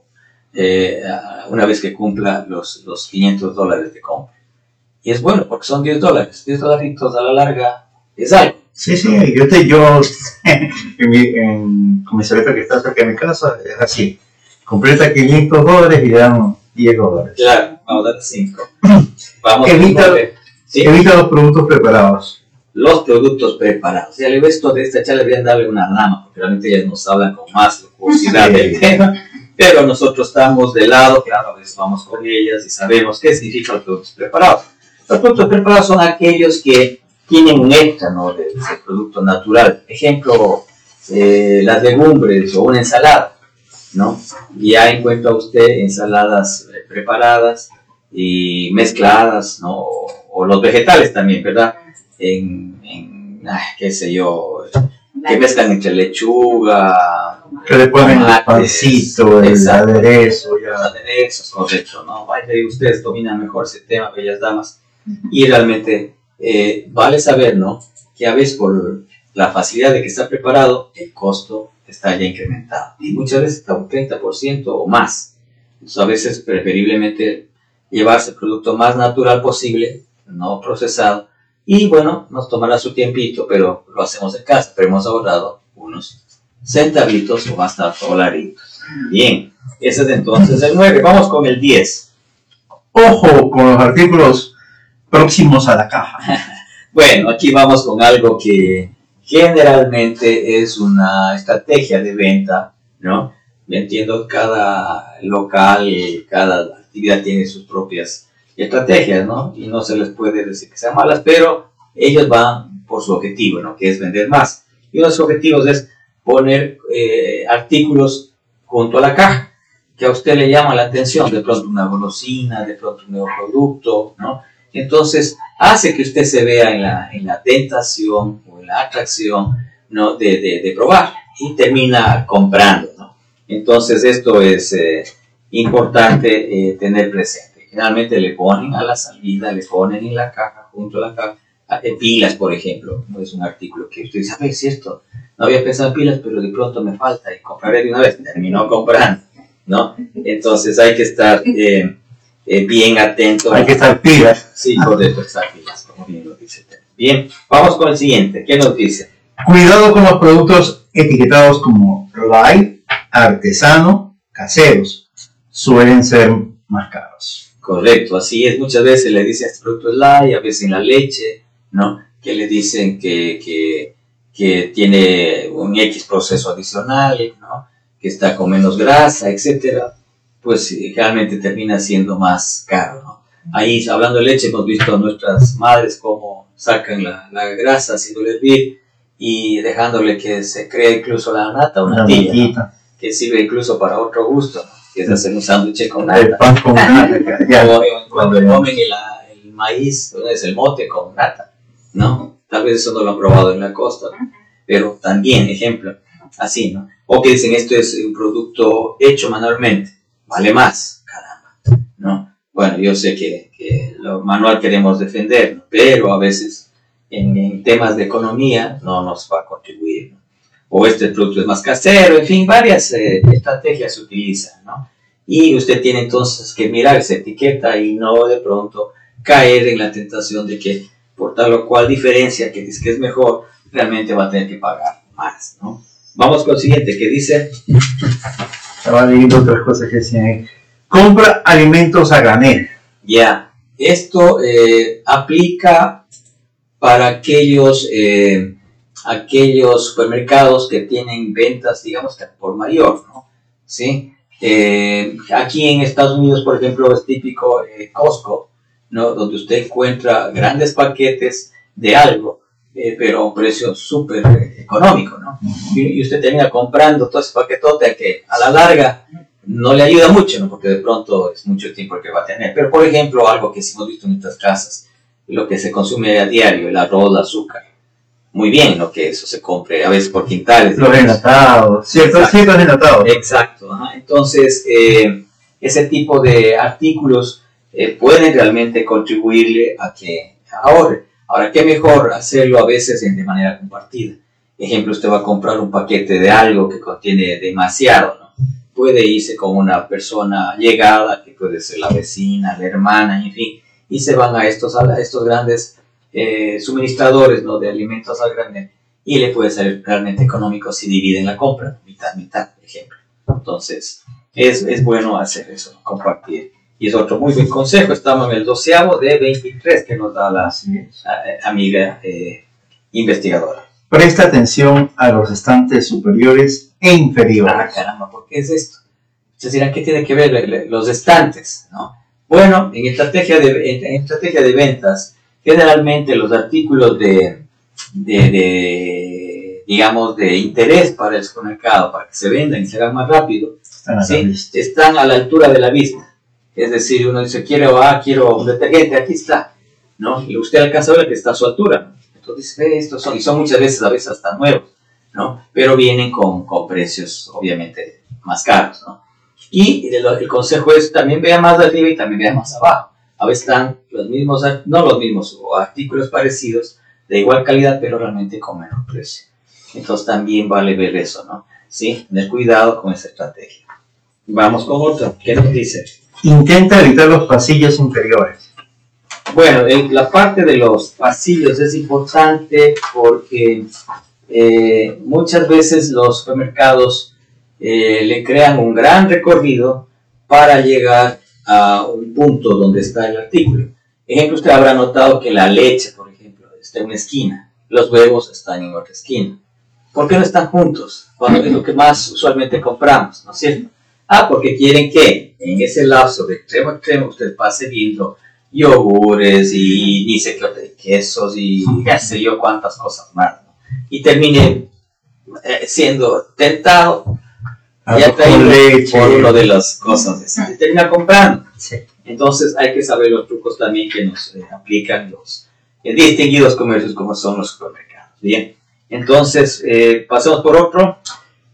eh, una vez que cumpla los, los 500 dólares de compra. Y es bueno porque son 10 dólares. 10 dolaritos a la larga es algo. Sí, sí, yo, te, *laughs* yo en mi en comisariato que está cerca de mi casa es así. Completa 500 dólares y le dan 10 dólares. Claro, vamos a dar 5. Vamos Evita- a ver. ¿sí? Evita los productos preparados. los productos preparados. Ya le ves de esta charla, deberían darle una rama, porque realmente ellas nos hablan con más curiosidad Sí. del tema, pero nosotros estamos de lado, claro, a veces vamos con ellas y sabemos qué significan los productos preparados. Los productos preparados son aquellos que tienen un extra ¿no? de ese producto natural. Ejemplo, eh, las legumbres o una ensalada, ¿no? Ya encuentra usted ensaladas eh, preparadas y mezcladas, ¿no? O, o los vegetales también, ¿verdad? En, en ay, qué sé yo, que mezclan entre lechuga, Que le ponen el pancito, el exacto, aderezo, los ya. aderezos, correcto, ¿no? Vaya, ustedes dominan mejor ese tema, bellas damas, y realmente eh, vale saber, ¿no? Que a veces por la facilidad de que está preparado, el costo está ya incrementado, y muchas veces está un 30% o más. Entonces, a veces preferiblemente llevarse el producto más natural posible, no procesado, y bueno, nos tomará su tiempito, pero lo hacemos en casa, pero hemos ahorrado unos centavitos o hasta dolaritos. Bien, ese es entonces el 9. Vamos con el 10. Ojo con los artículos próximos a la caja. *laughs* Bueno, aquí vamos con algo que generalmente es una estrategia de venta, ¿no? Entiendo, cada local, cada actividad tiene sus propias estrategias, ¿no? Y no se les puede decir que sean malas, pero ellos van por su objetivo, ¿no? Que es vender más. Y uno de sus objetivos es poner eh, artículos junto a la caja que a usted le llama la atención, de pronto una golosina, de pronto un nuevo producto, ¿no? Entonces hace que usted se vea en la, en la tentación o en la atracción, ¿no? De, probar y termina comprando, ¿no? Entonces esto es eh, importante eh, tener presente. Generalmente le ponen a la salida, le ponen en la caja, junto a la caja, pilas, por ejemplo, no es un artículo que usted dice, a ver, es cierto, no había pensado en pilas, pero de pronto me falta y compraré de una vez, terminó comprando, ¿no? Entonces hay que estar eh, eh, bien atento. Hay que estar pilas. Sí, correcto, estar pilas, como bien lo dice. Bien, vamos con el siguiente. ¿Qué nos dice? Cuidado con los productos etiquetados como light, artesano, caseros. Suelen ser más caros. Correcto, así es. Muchas veces le dicen este producto es light, a veces en la leche, ¿no? Que le dicen que, que, que tiene un X proceso adicional, ¿no? Que está con menos grasa, etcétera. Pues sí, realmente termina siendo más caro, ¿no? Ahí, hablando de leche, hemos visto a nuestras madres cómo sacan la, la grasa haciéndole hervir y dejándole que se cree incluso la nata, una natilla, ¿no? que sirve incluso para otro gusto, ¿no? que es hacer un sándwich con El nata. pan con nata, *laughs* cuando comen el, el maíz, ¿no? es el mote con nata, ¿no? Tal vez eso no lo han probado en la costa, pero también, ejemplo, así, ¿no? O que dicen esto es un producto hecho manualmente, vale más, caramba, ¿no? Bueno, yo sé que, que lo manual queremos defender, pero a veces en, en temas de economía no nos va a contribuir, ¿no? o este producto es más casero, en fin, varias eh, estrategias se utilizan, ¿no? Y usted tiene entonces que mirar esa etiqueta y no de pronto caer en la tentación de que por tal o cual diferencia que dice que es mejor, realmente va a tener que pagar más, ¿no? Vamos con el siguiente que dice, Estaba leyendo otras cosas que decían ahí. Compra alimentos a granel. ya, esto eh, aplica para aquellos, eh, aquellos supermercados que tienen ventas, digamos, por mayor, ¿no? ¿Sí? Eh, aquí en Estados Unidos, por ejemplo, es típico eh, Costco, ¿no? Donde usted encuentra grandes paquetes de algo, eh, pero a un precio súper eh, económico, ¿no? Y, y usted termina comprando todo ese paquetote que a la larga no le ayuda mucho, ¿no? Porque de pronto es mucho tiempo el que va a tener. Pero, por ejemplo, algo que sí hemos visto en nuestras casas, lo que se consume a diario, el arroz, el azúcar. Muy bien, lo que eso se compre, a veces por quintales. Los enlatados. Ciertos, ciertos enlatados. Exacto. ajá. Entonces, eh, ese tipo de artículos eh, pueden realmente contribuirle a que ahorre. Ahora, qué mejor hacerlo a veces de manera compartida. Ejemplo, usted va a comprar un paquete de algo que contiene demasiado, ¿no? Puede irse con una persona llegada, que puede ser la vecina, la hermana, en fin, y se van a estos, a estos grandes eh, suministradores ¿no? de alimentos al grande y le puede salir realmente económico si dividen la compra, mitad, mitad, ejemplo. Entonces, es, es bueno hacer eso, compartir Y es otro muy buen consejo. Estamos en el doceavo de 23 que nos da la eh, amiga eh, investigadora. Presta atención a los estantes superiores e inferiores. Ah, caramba, ¿por qué es esto? Ustedes dirán, ¿qué tiene que ver eh, los estantes? ¿no? Bueno, en estrategia, de, en, estrategia de ventas, generalmente los artículos de, de, de, digamos, de interés para el supermercado, para que se vendan y se hagan más rápido, Están a la ¿sí? están a la altura de la vista. Es decir, uno dice, quiero, quiero un detergente, aquí está, ¿no? Y usted alcanza a ver que está a su altura. Entonces, ve, estos son, y son muchas veces, a veces hasta nuevos, ¿no? Pero vienen con, con precios, obviamente, más caros, ¿no? Y el, consejo es también vea más arriba y también vea más abajo. A veces están los mismos, no los mismos, o artículos parecidos, de igual calidad, pero realmente con menor precio. Entonces también vale ver eso, ¿no? Sí, tener cuidado con esa estrategia. Vamos con otra. ¿Qué nos dice? Intenta evitar los pasillos inferiores. Bueno, en la parte de los pasillos es importante porque eh, muchas veces los supermercados eh, le crean un gran recorrido para llegar a un punto donde está el artículo. Ejemplo, usted habrá notado que la leche, por ejemplo, está en una esquina, los huevos están en otra esquina. ¿Por qué no están juntos? Cuando es lo que más usualmente compramos, ¿no es cierto? Ah, porque quieren que en ese lapso de extremo a extremo usted pase viendo yogures y ni sé qué quesos y *laughs* qué sé yo cuántas cosas más. ¿no? Y termine eh, siendo tentado y atraído con leche. por uno de las cosas. Y termina comprando. Sí. Entonces hay que saber los trucos también que nos eh, aplican los eh, distinguidos comercios como son los supermercados. Bien, entonces eh, pasemos por otro.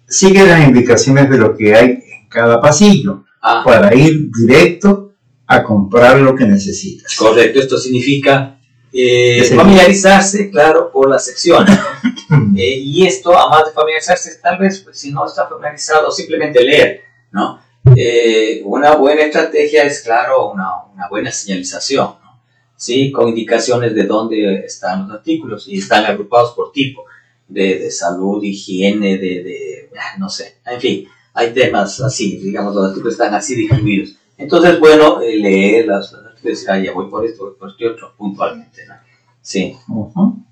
Sigue las indicaciones de lo que hay en cada pasillo Ah, para ir directo a comprar lo que necesitas. correcto, esto significa eh, familiarizarse, claro, por las secciones. ¿no? *laughs* Eh, y esto, además de familiarizarse, tal vez, pues, si no está familiarizado, simplemente leer, ¿no? Eh, una buena estrategia es, claro, una, una buena señalización, ¿no? ¿Sí? Con indicaciones de dónde están los artículos y están agrupados por tipo, de, de salud, higiene, de, de, ah, no sé, en fin, hay temas así, digamos, los artículos están así distribuidos. Entonces, bueno, eh, leer las, artículos ah, ya voy por esto, voy por este otro, puntualmente, ¿no? Sí. Ujú.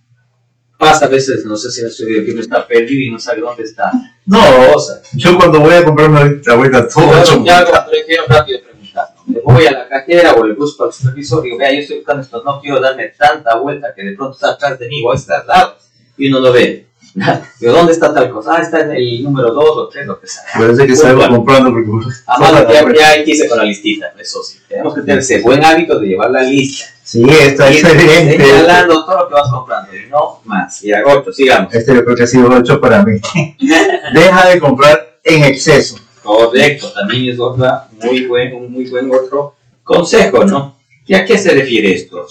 Pasa a veces, no sé si el estudio que uno está perdido y no sabe dónde está. No, cosa. yo cuando voy a comprar una la vuelta todo hecho. pero quiero rápido preguntar. ¿no? Le voy a la cajera o le busco al supervisor y digo, vea, yo estoy buscando esto, no quiero darme tanta vuelta que de pronto está atrás de mí o está al lado y uno lo ve. *laughs* ¿dónde está tal cosa? Ah, está en el número 2 o 3, lo que sea. Parece que salgo comprando porque Además, ya, ya hay que irse con la listita, eso sí. Tenemos que tener ese buen hábito de llevar la lista. Sí, está excelente. Señalando todo lo que vas comprando y no más. Y hago otro, sigamos. Este yo creo que ha sido hecho para mí. *laughs* Deja de comprar en exceso. Correcto, también es otra muy buen, un muy buen otro consejo, ¿no? ¿Y a qué se refiere esto?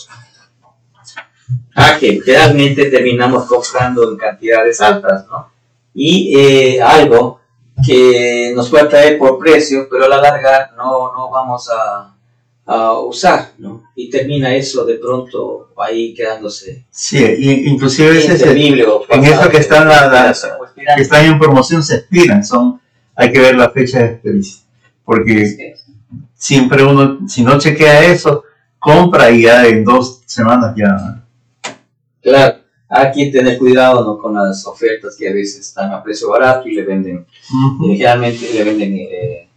A que realmente terminamos comprando en cantidades altas, ¿no? Y eh, algo que nos puede atraer por precio, pero a la larga no, no vamos a, a usar, ¿no? Y termina eso de pronto ahí quedándose Sí, y- inclusive ese es o en eso que están la- la- pasado. que están en promoción se expiran, son, hay que ver la fecha de expedición. Porque siempre uno, si no chequea eso, compra y ya en dos semanas ya. Claro, hay que tener cuidado ¿no? con las ofertas que a veces están a precio barato y le venden, Ujú. y generalmente le venden eh,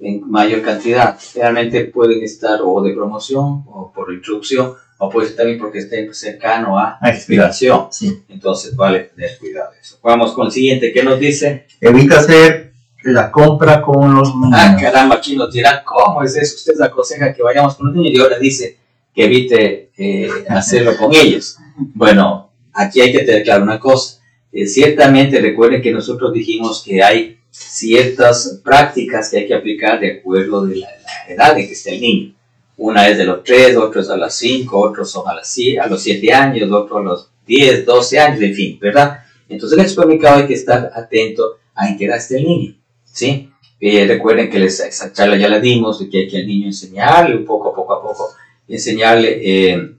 en mayor cantidad. Realmente pueden estar o de promoción o por introducción o puede ser también porque estén cercano a expiración. Sí. Entonces vale tener cuidado eso. Vamos con el siguiente, ¿qué nos dice? Evita hacer la compra con los niños. Ah, caramba, aquí nos dirán, ¿cómo es eso? Usted aconseja que vayamos con los niños y ahora dice que evite eh, hacerlo con ellos. Bueno, aquí hay que tener claro una cosa. Eh, ciertamente recuerden que nosotros dijimos que hay ciertas prácticas que hay que aplicar de acuerdo de la, la edad en que esté el niño. Una es de los 3, otros a las 5, otros son a, las, a los 7 años, otros a los 10, 12 años, en fin, ¿verdad? Entonces en el supermercado hay que estar atento a en qué edad está el niño, ¿sí? Eh, recuerden que les, esa charla ya la dimos, de que hay que al niño enseñarle un poco, poco a poco, enseñarle eh,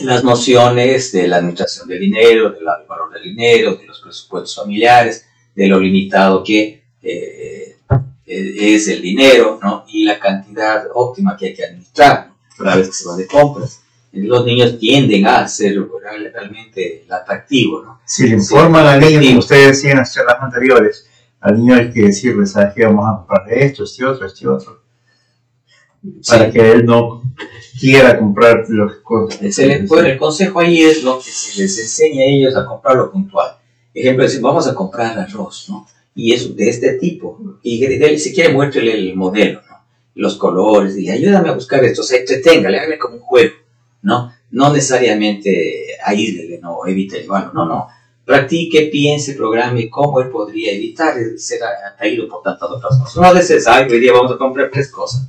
las nociones de la administración del dinero, del valor del dinero, de los presupuestos familiares, de lo limitado que eh, eh, es el dinero, ¿no? Y la cantidad óptima que hay que administrar. Cada vez que se va de compras. Los niños tienden a real- realmente el atractivo, ¿no? Si le informan al niño, como ustedes decían en las charlas anteriores, al niño hay que decirle, ¿sabes qué? Vamos a comprar esto, este otro, este otro. Para Sí. que él no quiera comprar los cosas. Se les puede- el consejo ahí es lo que se les enseña a ellos a comprar lo puntual. Ejemplo, decir, vamos a comprar arroz, ¿no? Y es de este tipo. Y si quiere, muéstrele el modelo, ¿no? Los colores, y ayúdame a buscar esto, o sea, entreténgale, hágale como un juego, ¿no? No necesariamente aíslele, no, evite llevarlo, no, no. Practique, piense, programe cómo él podría evitar ser atraído por tantas otras cosas. No veces, ay, hoy día vamos a comprar tres cosas.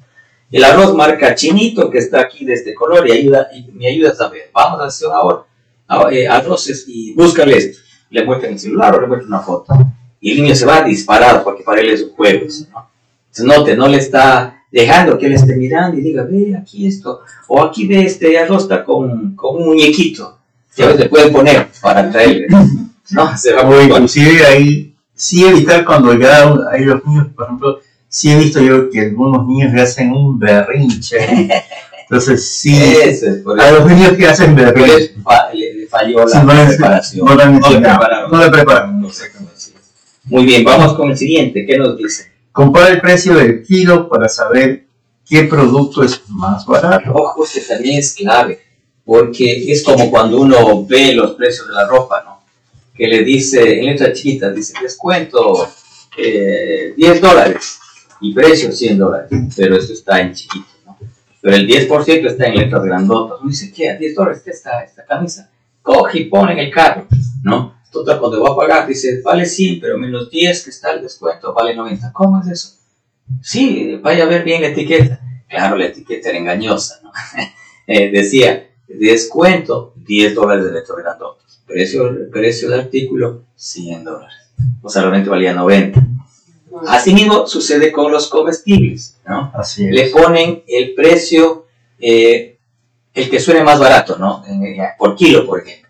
El arroz marca chinito que está aquí de este color y, ayuda, y me ayuda a saber. Vamos a hacer ahora ah, eh, arroces y búscale esto. Le muestran el celular o le muestran una foto. Y el niño se va disparado porque para él es un juego. ¿no? Entonces, note, no le está dejando que él esté mirando y diga, ve aquí esto. O aquí ve este arroz está con, con un muñequito que a veces le pueden poner para atraerle. No, *laughs* se va muy inclusive ahí, sí evitar cuando ya hay los niños, por ejemplo, sí he visto yo que algunos niños le hacen un berrinche. Entonces sí, *laughs* es por a los niños que hacen berrinche. le, falló Sí, la no preparación. no le prepararon. no le prepararon. No sé cómo decir. Muy bien, vamos con el siguiente. ¿Qué nos dice? Compara el precio del kilo para saber qué producto es más barato. Ojo, este también es clave, porque es como cuando uno ve los precios de la ropa, ¿no? Que le dice, en letras chiquitas, dice descuento eh, 10 dólares y precio 100 dólares, pero esto está en chiquito, ¿no? Pero el 10% está en letras grandotas. Uno dice, ¿qué? ¿A 10 dólares esta, esta camisa? Coge y pone en el carro, ¿no? Total, cuando va a pagar, dice, vale 100, pero menos 10 que está el descuento, vale 90. ¿Cómo es eso? Sí, vaya a ver bien la etiqueta. Claro, la etiqueta era engañosa, ¿no? *laughs* Eh, decía, descuento 10 dólares de letras grandotas. Precio, precio del artículo 100 dólares. O sea, realmente valía 90. Asimismo sucede con los comestibles, ¿no? Así Le es. ponen el precio, eh, el que suene más barato, ¿no? Por kilo, por ejemplo.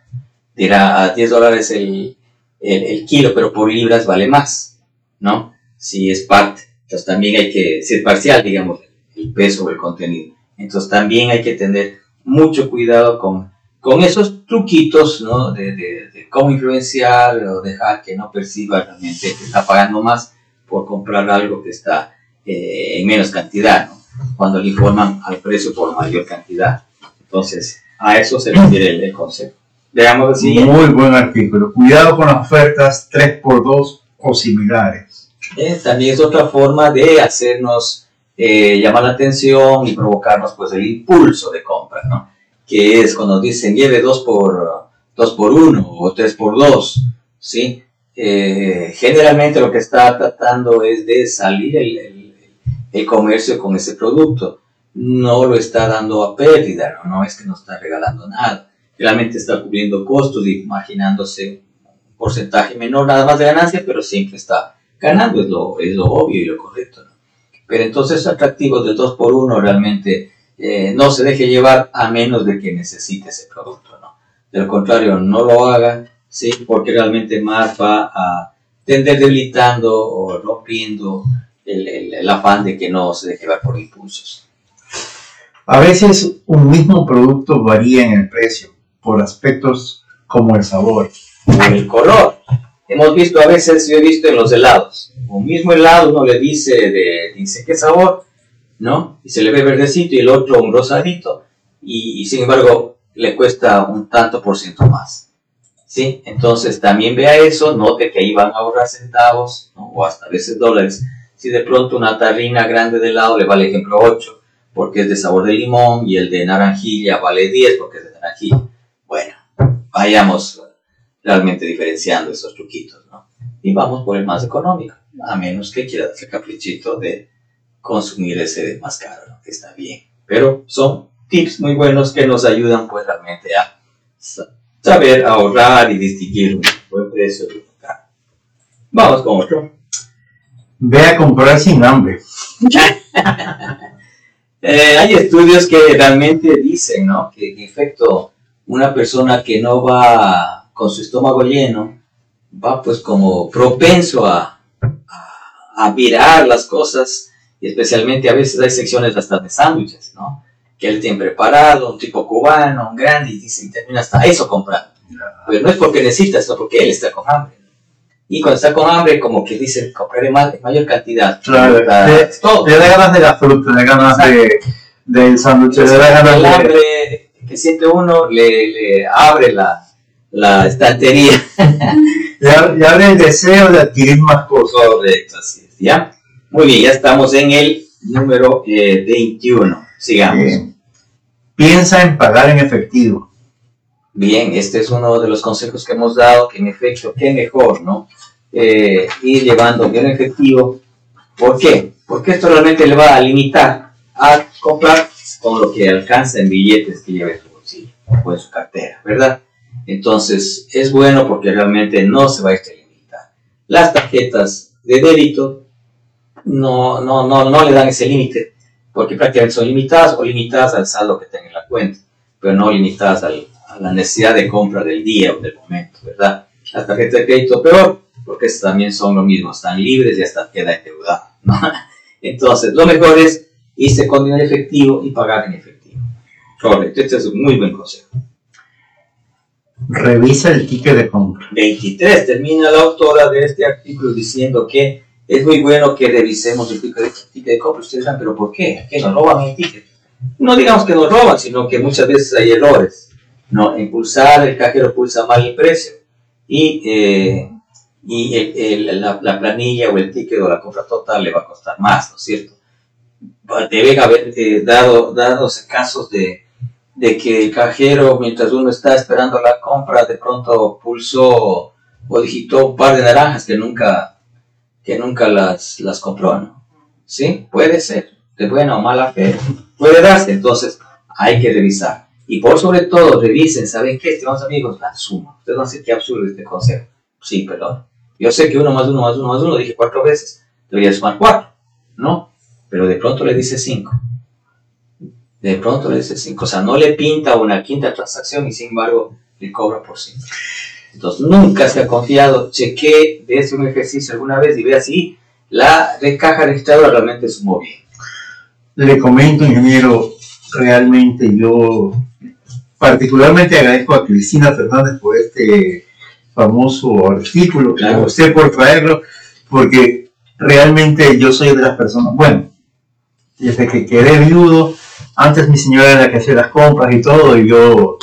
Dirá a 10 dólares el, el- el kilo, pero por libras vale más, ¿no? Si es parte. Entonces también hay que ser parcial, digamos, el peso o el contenido. Entonces también hay que tener mucho cuidado con, con esos truquitos, ¿no? De, de- de cómo influenciar o dejar que no perciba realmente que está pagando más por comprar algo que está eh, en menos cantidad, ¿no? Cuando le informan al precio por mayor cantidad. Entonces, a eso se refiere el, el concepto. Veamos el siguiente. Muy buen artículo. Cuidado con las ofertas 3x2 o similares. Eh, también es otra forma de hacernos eh, llamar la atención y provocarnos pues el impulso de compra, ¿no? Que es cuando dicen lleve 2 por, dos por 1 o 3 por 2, ¿sí? Eh, generalmente lo que está tratando es de salir el, el- el comercio con ese producto. No lo está dando a pérdida, ¿no? No es que no está regalando nada. Realmente está cubriendo costos imaginándose un porcentaje menor nada más de ganancia, pero siempre está ganando, es lo, es lo obvio y lo correcto. ¿no? Pero entonces atractivos del 2 por 1 realmente eh, no se deje llevar a menos de que necesite ese producto. ¿no? De lo contrario, no lo haga, ¿sí? porque realmente más va a tender debilitando o rompiendo el, el- el afán de que no se deje llevar por impulsos. A veces un mismo producto varía en el precio por aspectos como el sabor. o el color. Hemos visto a veces, yo he visto en los helados, un mismo helado uno le dice de, dice qué sabor, ¿no? Y se le ve verdecito y el otro un rosadito y, y sin embargo le cuesta un tanto por ciento más. ¿Sí? Entonces también vea eso, note que ahí van a ahorrar centavos ¿no? o hasta veces dólares. Si de pronto una tarrina grande de helado le vale ejemplo 8 porque es de sabor de limón y el de naranjilla vale 10 porque es de naranjilla. Bueno, vayamos realmente diferenciando esos truquitos, ¿no? Y vamos por el más económico, a menos que quiera darse caprichito de consumir ese más caro, ¿no? Está bien. Pero son tips muy buenos que nos ayudan pues realmente a saber ahorrar y distinguir un buen precio de. Vamos con otro. Ve a comprar sin hambre. *laughs* Eh, hay estudios que realmente dicen, ¿no? Que en efecto una persona que no va con su estómago lleno va pues como propenso a, a- a mirar las cosas, y especialmente a veces hay secciones hasta de sándwiches, ¿no? Que él tiene preparado, un tipo cubano, un grande, y dice, y termina hasta eso comprando. Pero no es porque necesita, sino porque él está con hambre. Y cuando está con hambre, como que dice, compraré más, mayor cantidad. Claro, Fruta, le, todo. le da ganas de la fruta, le da ganas de, del sándwich, le da el ganas de... hambre que siente uno le, le abre la, la estantería. Le abre, le abre el deseo de adquirir más cosas. Correcto, así es. ¿Ya? Muy bien, ya estamos en el número eh, 21. Sigamos. Bien. Piensa en pagar en efectivo. Bien, este es uno de los consejos que hemos dado, que en efecto, qué mejor, ¿no? Eh, ir llevando bien efectivo. ¿Por qué? Porque esto realmente le va a limitar a comprar con lo que alcanza en billetes que lleve en su bolsillo o en su cartera, ¿verdad? Entonces, es bueno porque realmente no se va a limitar. Las tarjetas de débito no, no, no, no le dan ese límite, porque prácticamente son limitadas o limitadas al saldo que tenga en la cuenta, pero no limitadas al- a la necesidad de compra del día o del momento, ¿verdad? Las tarjetas de crédito peor, porque estas también son lo mismo, están libres y hasta queda endeudado, ¿no? *laughs* Entonces, lo mejor es irse con dinero efectivo y pagar en efectivo. Correcto, este es un muy buen consejo. Revisa el ticket de compra. 23. Termina la autora de este artículo diciendo que es muy bueno que revisemos el ticket de, compra. Ustedes dirán, ¿pero por qué? ¿A qué nos roban el ticket? No digamos que nos roban, sino que muchas veces hay errores. No, en pulsar, el cajero pulsa mal el precio y, eh, y la planilla o el ticket o la compra total le va a costar más, ¿no es cierto? Deben haber eh, dado, dados casos de, de que el cajero, mientras uno está esperando la compra, de pronto pulsó o digitó un par de naranjas que nunca, que nunca las, las compró, ¿no? Sí, puede ser, de buena o mala fe, *laughs* puede darse, entonces hay que revisar. Y por sobre todo, revisen, ¿saben qué, estimados amigos? La suma. Ustedes van a decir qué absurdo este consejo. Sí, perdón. Yo sé que uno más uno más uno más uno, dije cuatro veces, debería sumar cuatro, ¿no? Pero de pronto le dice cinco de pronto le dice 5, o sea, no le pinta una quinta transacción y sin embargo le cobra por 5. Entonces, nunca se ha confiado, cheque, de un ejercicio alguna vez y vea si la de caja registradora realmente sumó bien. Le comento, ingeniero, realmente yo particularmente agradezco a Cristina Fernández por este famoso artículo, Claro. a usted por traerlo, porque realmente yo soy de las personas, bueno, desde que quedé viudo, antes mi señora era la que hacía las compras y todo, y yo,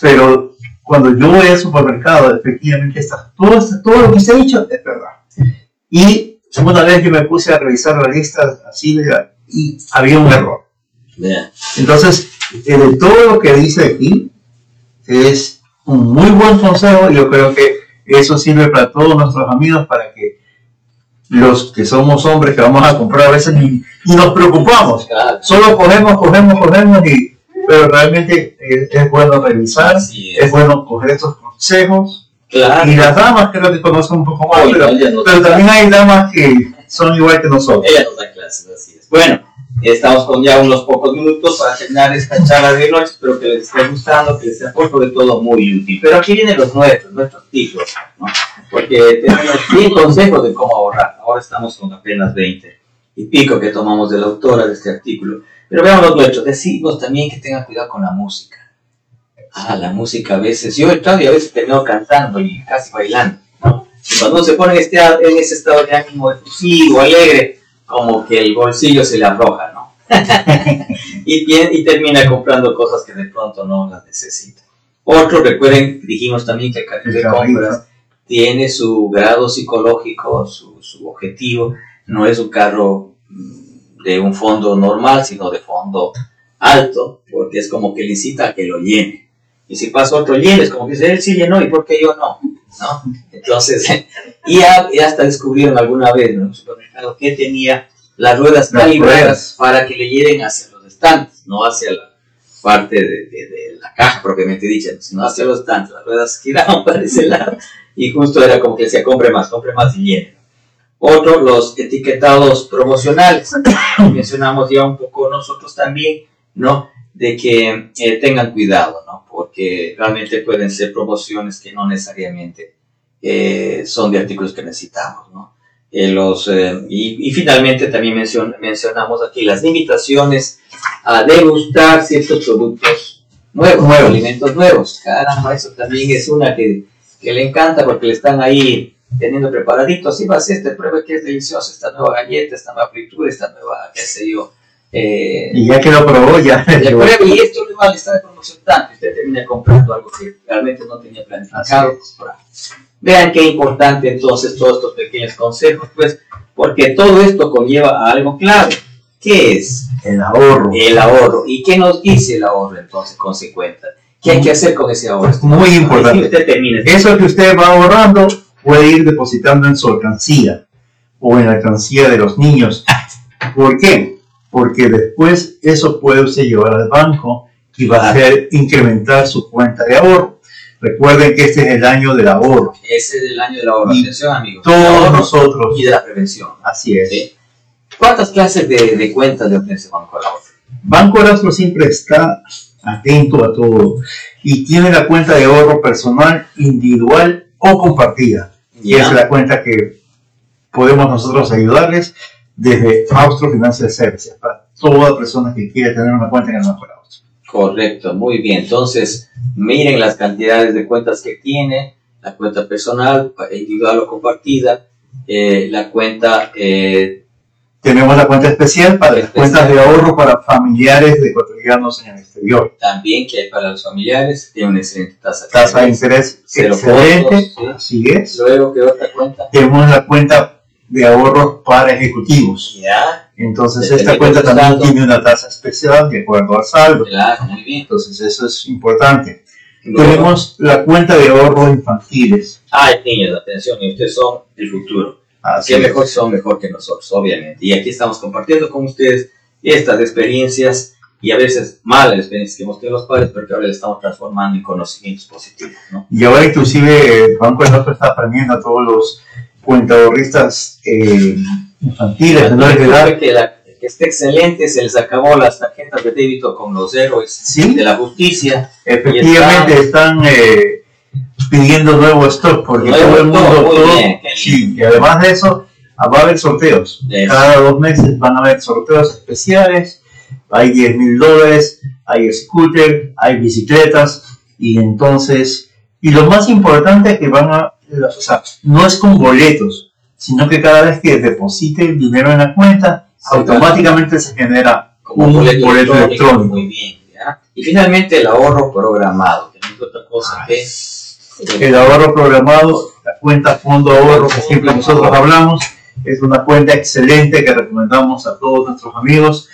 pero cuando yo voy al supermercado, efectivamente está, todo, esto- todo lo que usted ha dicho es verdad. Y una vez que me puse a revisar la lista así, de- y había un error. Entonces, eh, de todo lo que dice aquí, es un muy buen consejo y yo creo que eso sirve para todos nuestros amigos para que los que somos hombres que vamos a comprar a veces ni, nos preocupamos. Solo cogemos, cogemos, cogemos y pero realmente eh, es bueno revisar, es. es. bueno coger estos consejos Claro. y las damas creo que conocen un poco más, Oye, pero, nos pero también hay damas que son igual que nosotros. Ella nos da clases, así es. Bueno, estamos con ya unos pocos minutos para terminar esta charla de noche. Espero que les esté gustando, que les sea por sobre todo muy útil. Pero aquí vienen los nuestros, nuestros títulos, ¿no? Porque tenemos 10 consejos de cómo ahorrar. Ahora estamos con apenas 20 y pico que tomamos de la autora de este artículo. Pero veamos los nuestros. Decimos también que tengan cuidado con la música. Ah, la música a veces. Yo he estado y a veces termino cantando y casi bailando. ¿no? Y cuando uno se pone en, este, en ese estado de ánimo efusivo, alegre, como que el bolsillo se le afloja, ¿no? *laughs* y, y termina comprando cosas que de pronto no las necesita. Otro, recuerden, dijimos también que el carril de compras tiene su grado psicológico, su, su objetivo. No es un carro mm, de un fondo normal, sino de fondo alto, porque es como que le incita a que lo llene. Y si pasa otro lleno, es como que dice, él sí llenó, ¿y por qué yo no? ¿No? Entonces, *laughs* y, ya- y hasta descubrieron alguna vez ¿no? en un supermercado que tenía las ruedas calibradas para que le lleguen hacia los estantes, no hacia la parte de, de- de la caja propiamente dicha, sino hacia los estantes. Las ruedas giraban *laughs* para ese lado y justo era como que decía, compre más, compre más y llene. Otro, los etiquetados promocionales. *coughs* Mencionamos ya un poco nosotros también, ¿no? De que eh, tengan cuidado, ¿no? Porque realmente pueden ser promociones que no necesariamente eh, son de artículos que necesitamos, ¿no? eh, los, eh, y, y finalmente también mencion- mencionamos aquí las limitaciones a degustar ciertos productos nuevos, Nuevos. alimentos nuevos. Caramba, eso también es una que, que le encanta porque le están ahí teniendo preparaditos. Y va a ser este, pruebe que es delicioso esta nueva galleta, esta nueva fritura, esta nueva, qué sé yo. Eh, Y ya que lo probó, ya. *laughs* ya pruebe, y esto le vale estar de promoción tanto, usted termina comprando algo que realmente no tenía planificado. comprar. Vean qué importante entonces todos estos pequeños consejos, pues, porque todo esto conlleva a algo clave. ¿Qué es? El ahorro. El ahorro. ¿Y qué nos dice el ahorro entonces, consecuente? ¿Qué hay que hacer con ese ahorro? Muy importante. usted. Eso que usted va ahorrando puede ir depositando en su alcancía o en la alcancía de los niños. *laughs* ¿Por qué? Porque después eso puede usted llevar al banco y va a hacer incrementar su cuenta de ahorro. Recuerden que este es el año del ahorro. Ese es el año del ahorro. Y Atención, amigos. Todos nosotros. Y de la prevención. Así es. ¿sí? ¿Cuántas clases de, de cuentas le ofrece Banco Ahorro? Banco Erasmo siempre está atento a todo y tiene la cuenta de ahorro personal, individual o compartida. Y es la cuenta que podemos nosotros ayudarles desde Austro Financial Services para toda persona que quiera tener una cuenta en el Banco Austro. Correcto, muy bien. Entonces, miren las cantidades de cuentas que tiene, la cuenta personal, individual o compartida, eh, la cuenta eh, Tenemos la cuenta especial para las cuentas de ahorro para familiares de ecuatorianos en el exterior. también que hay para los familiares, tiene una excelente tasa de Tasa de interés. excelente, costos, así es. Luego, ¿qué otra cuenta? Tenemos la cuenta de ahorros para ejecutivos. Ya, Entonces Desde esta cuenta también saldo. tiene una tasa especial de acuerdo al saldo. claro, muy bien. Entonces eso es importante. Luego, Tenemos la cuenta de ahorros infantiles. Ay, niños, atención, ustedes son el futuro. Así que mejor son mejor que nosotros, obviamente. Y aquí estamos compartiendo con ustedes estas experiencias y a veces malas experiencias que hemos tenido los padres, pero que ahora le estamos transformando en conocimientos positivos, ¿no? Y ahora inclusive Banco de Nosotros está premiando a todos los cuentahorristas eh, infantiles, menores de edad. que, la- que está excelente, se les acabó las tarjetas de débito con los héroes Sí. de la justicia. Efectivamente están eh, pidiendo nuevo stock porque Nuevo todo el mundo, todo- bien, qué sí, y además de eso va a haber sorteos. Cada dos meses van a haber sorteos especiales, hay 10 mil dólares, hay scooter, hay bicicletas y entonces, y lo más importante es que van a, o sea, no es con boletos, sino que cada vez que deposite el dinero en la cuenta, Sí, automáticamente se genera como un boleto, boleto electrónico, electrónico. Muy bien, ¿ya? Y finalmente el ahorro programado, que no es otra cosa que El ahorro programado, la cuenta fondo ahorro que siempre nosotros hablamos, es una cuenta excelente que recomendamos a todos nuestros amigos.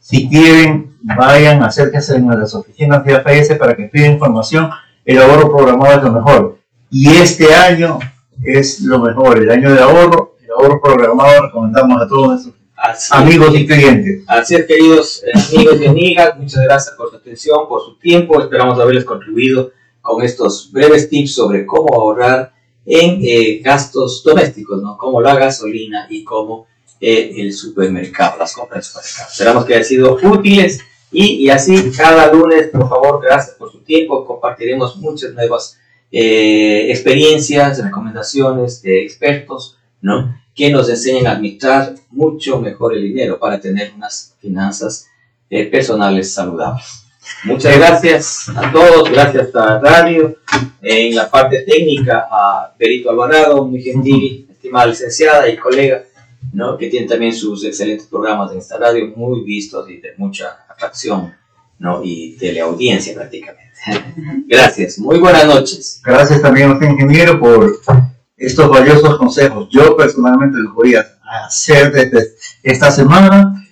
Si quieren, vayan, acérquense a las oficinas de AFS para que pidan información. El ahorro programado es lo mejor. Y este año es lo mejor, el año de ahorro. El ahorro programado recomendamos a todos nuestros Así amigos y clientes. Así es, queridos eh, amigos y amigas, muchas gracias por su atención, por su tiempo. Esperamos haberles contribuido con estos breves tips sobre cómo ahorrar en eh, gastos domésticos, ¿no? Como la gasolina y como eh, el supermercado, las compras supermercado. Esperamos que hayan sido útiles y, y así cada lunes, por favor, gracias por su tiempo. Compartiremos muchas nuevas eh, experiencias, recomendaciones de expertos, ¿no? que nos enseñen a administrar mucho mejor el dinero para tener unas finanzas personales saludables. Muchas gracias a todos, gracias a Radio, en la parte técnica a Perito Alvarado, muy gentil, estimada licenciada y colega, ¿no? que tiene también sus excelentes programas en esta radio, muy vistos y de mucha atracción ¿no? y teleaudiencia prácticamente. *laughs* gracias, muy buenas noches. Gracias también a usted, ingeniero, por estos valiosos consejos. Yo personalmente los voy a hacer desde esta semana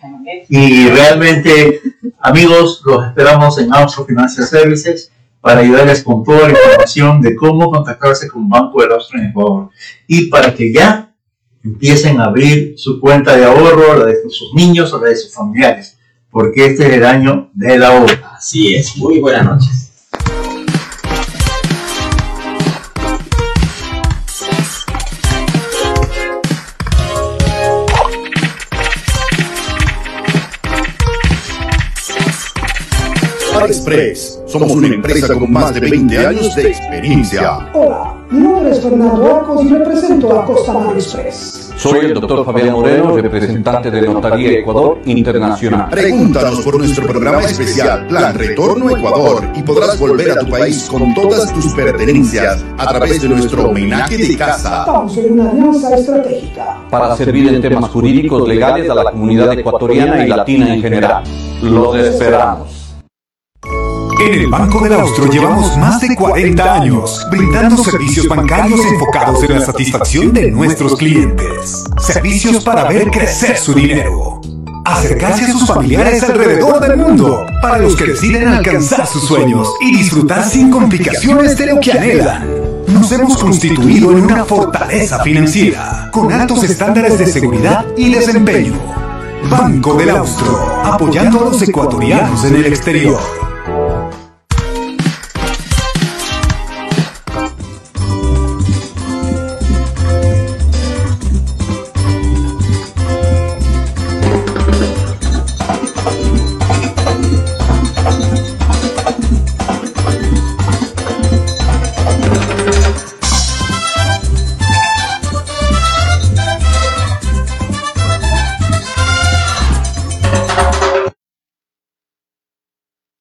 y realmente, amigos, los esperamos en Austro Financial Services para ayudarles con toda la información de cómo contactarse con Banco del Austro en Ecuador y para que ya empiecen a abrir su cuenta de ahorro, la de sus niños o la de sus familiares, porque este es el año del ahorro. Así es, muy buenas noches. Express. Somos una empresa con más de 20 años de experiencia. Hola, Mi nombre es Fernando Arcos y represento a Costamar Express. Soy el doctor Fabián Moreno, representante de Notaría Ecuador Internacional. Pregúntanos por nuestro programa especial Plan Retorno Ecuador y podrás volver a tu país con todas tus pertenencias a través de nuestro homenaje de casa. Estamos en una alianza estratégica. Para servir en temas jurídicos legales a la comunidad ecuatoriana y latina en general. Los esperamos. En el Banco del Austro llevamos más de 40 años brindando servicios bancarios enfocados en la satisfacción de nuestros clientes. Servicios para ver crecer su dinero. Acercarse a sus familiares alrededor del mundo para los que deciden alcanzar sus sueños y disfrutar sin complicaciones de lo que anhelan. Nos hemos constituido en una fortaleza financiera con altos estándares de seguridad y desempeño. Banco del Austro, apoyando a los ecuatorianos en el exterior.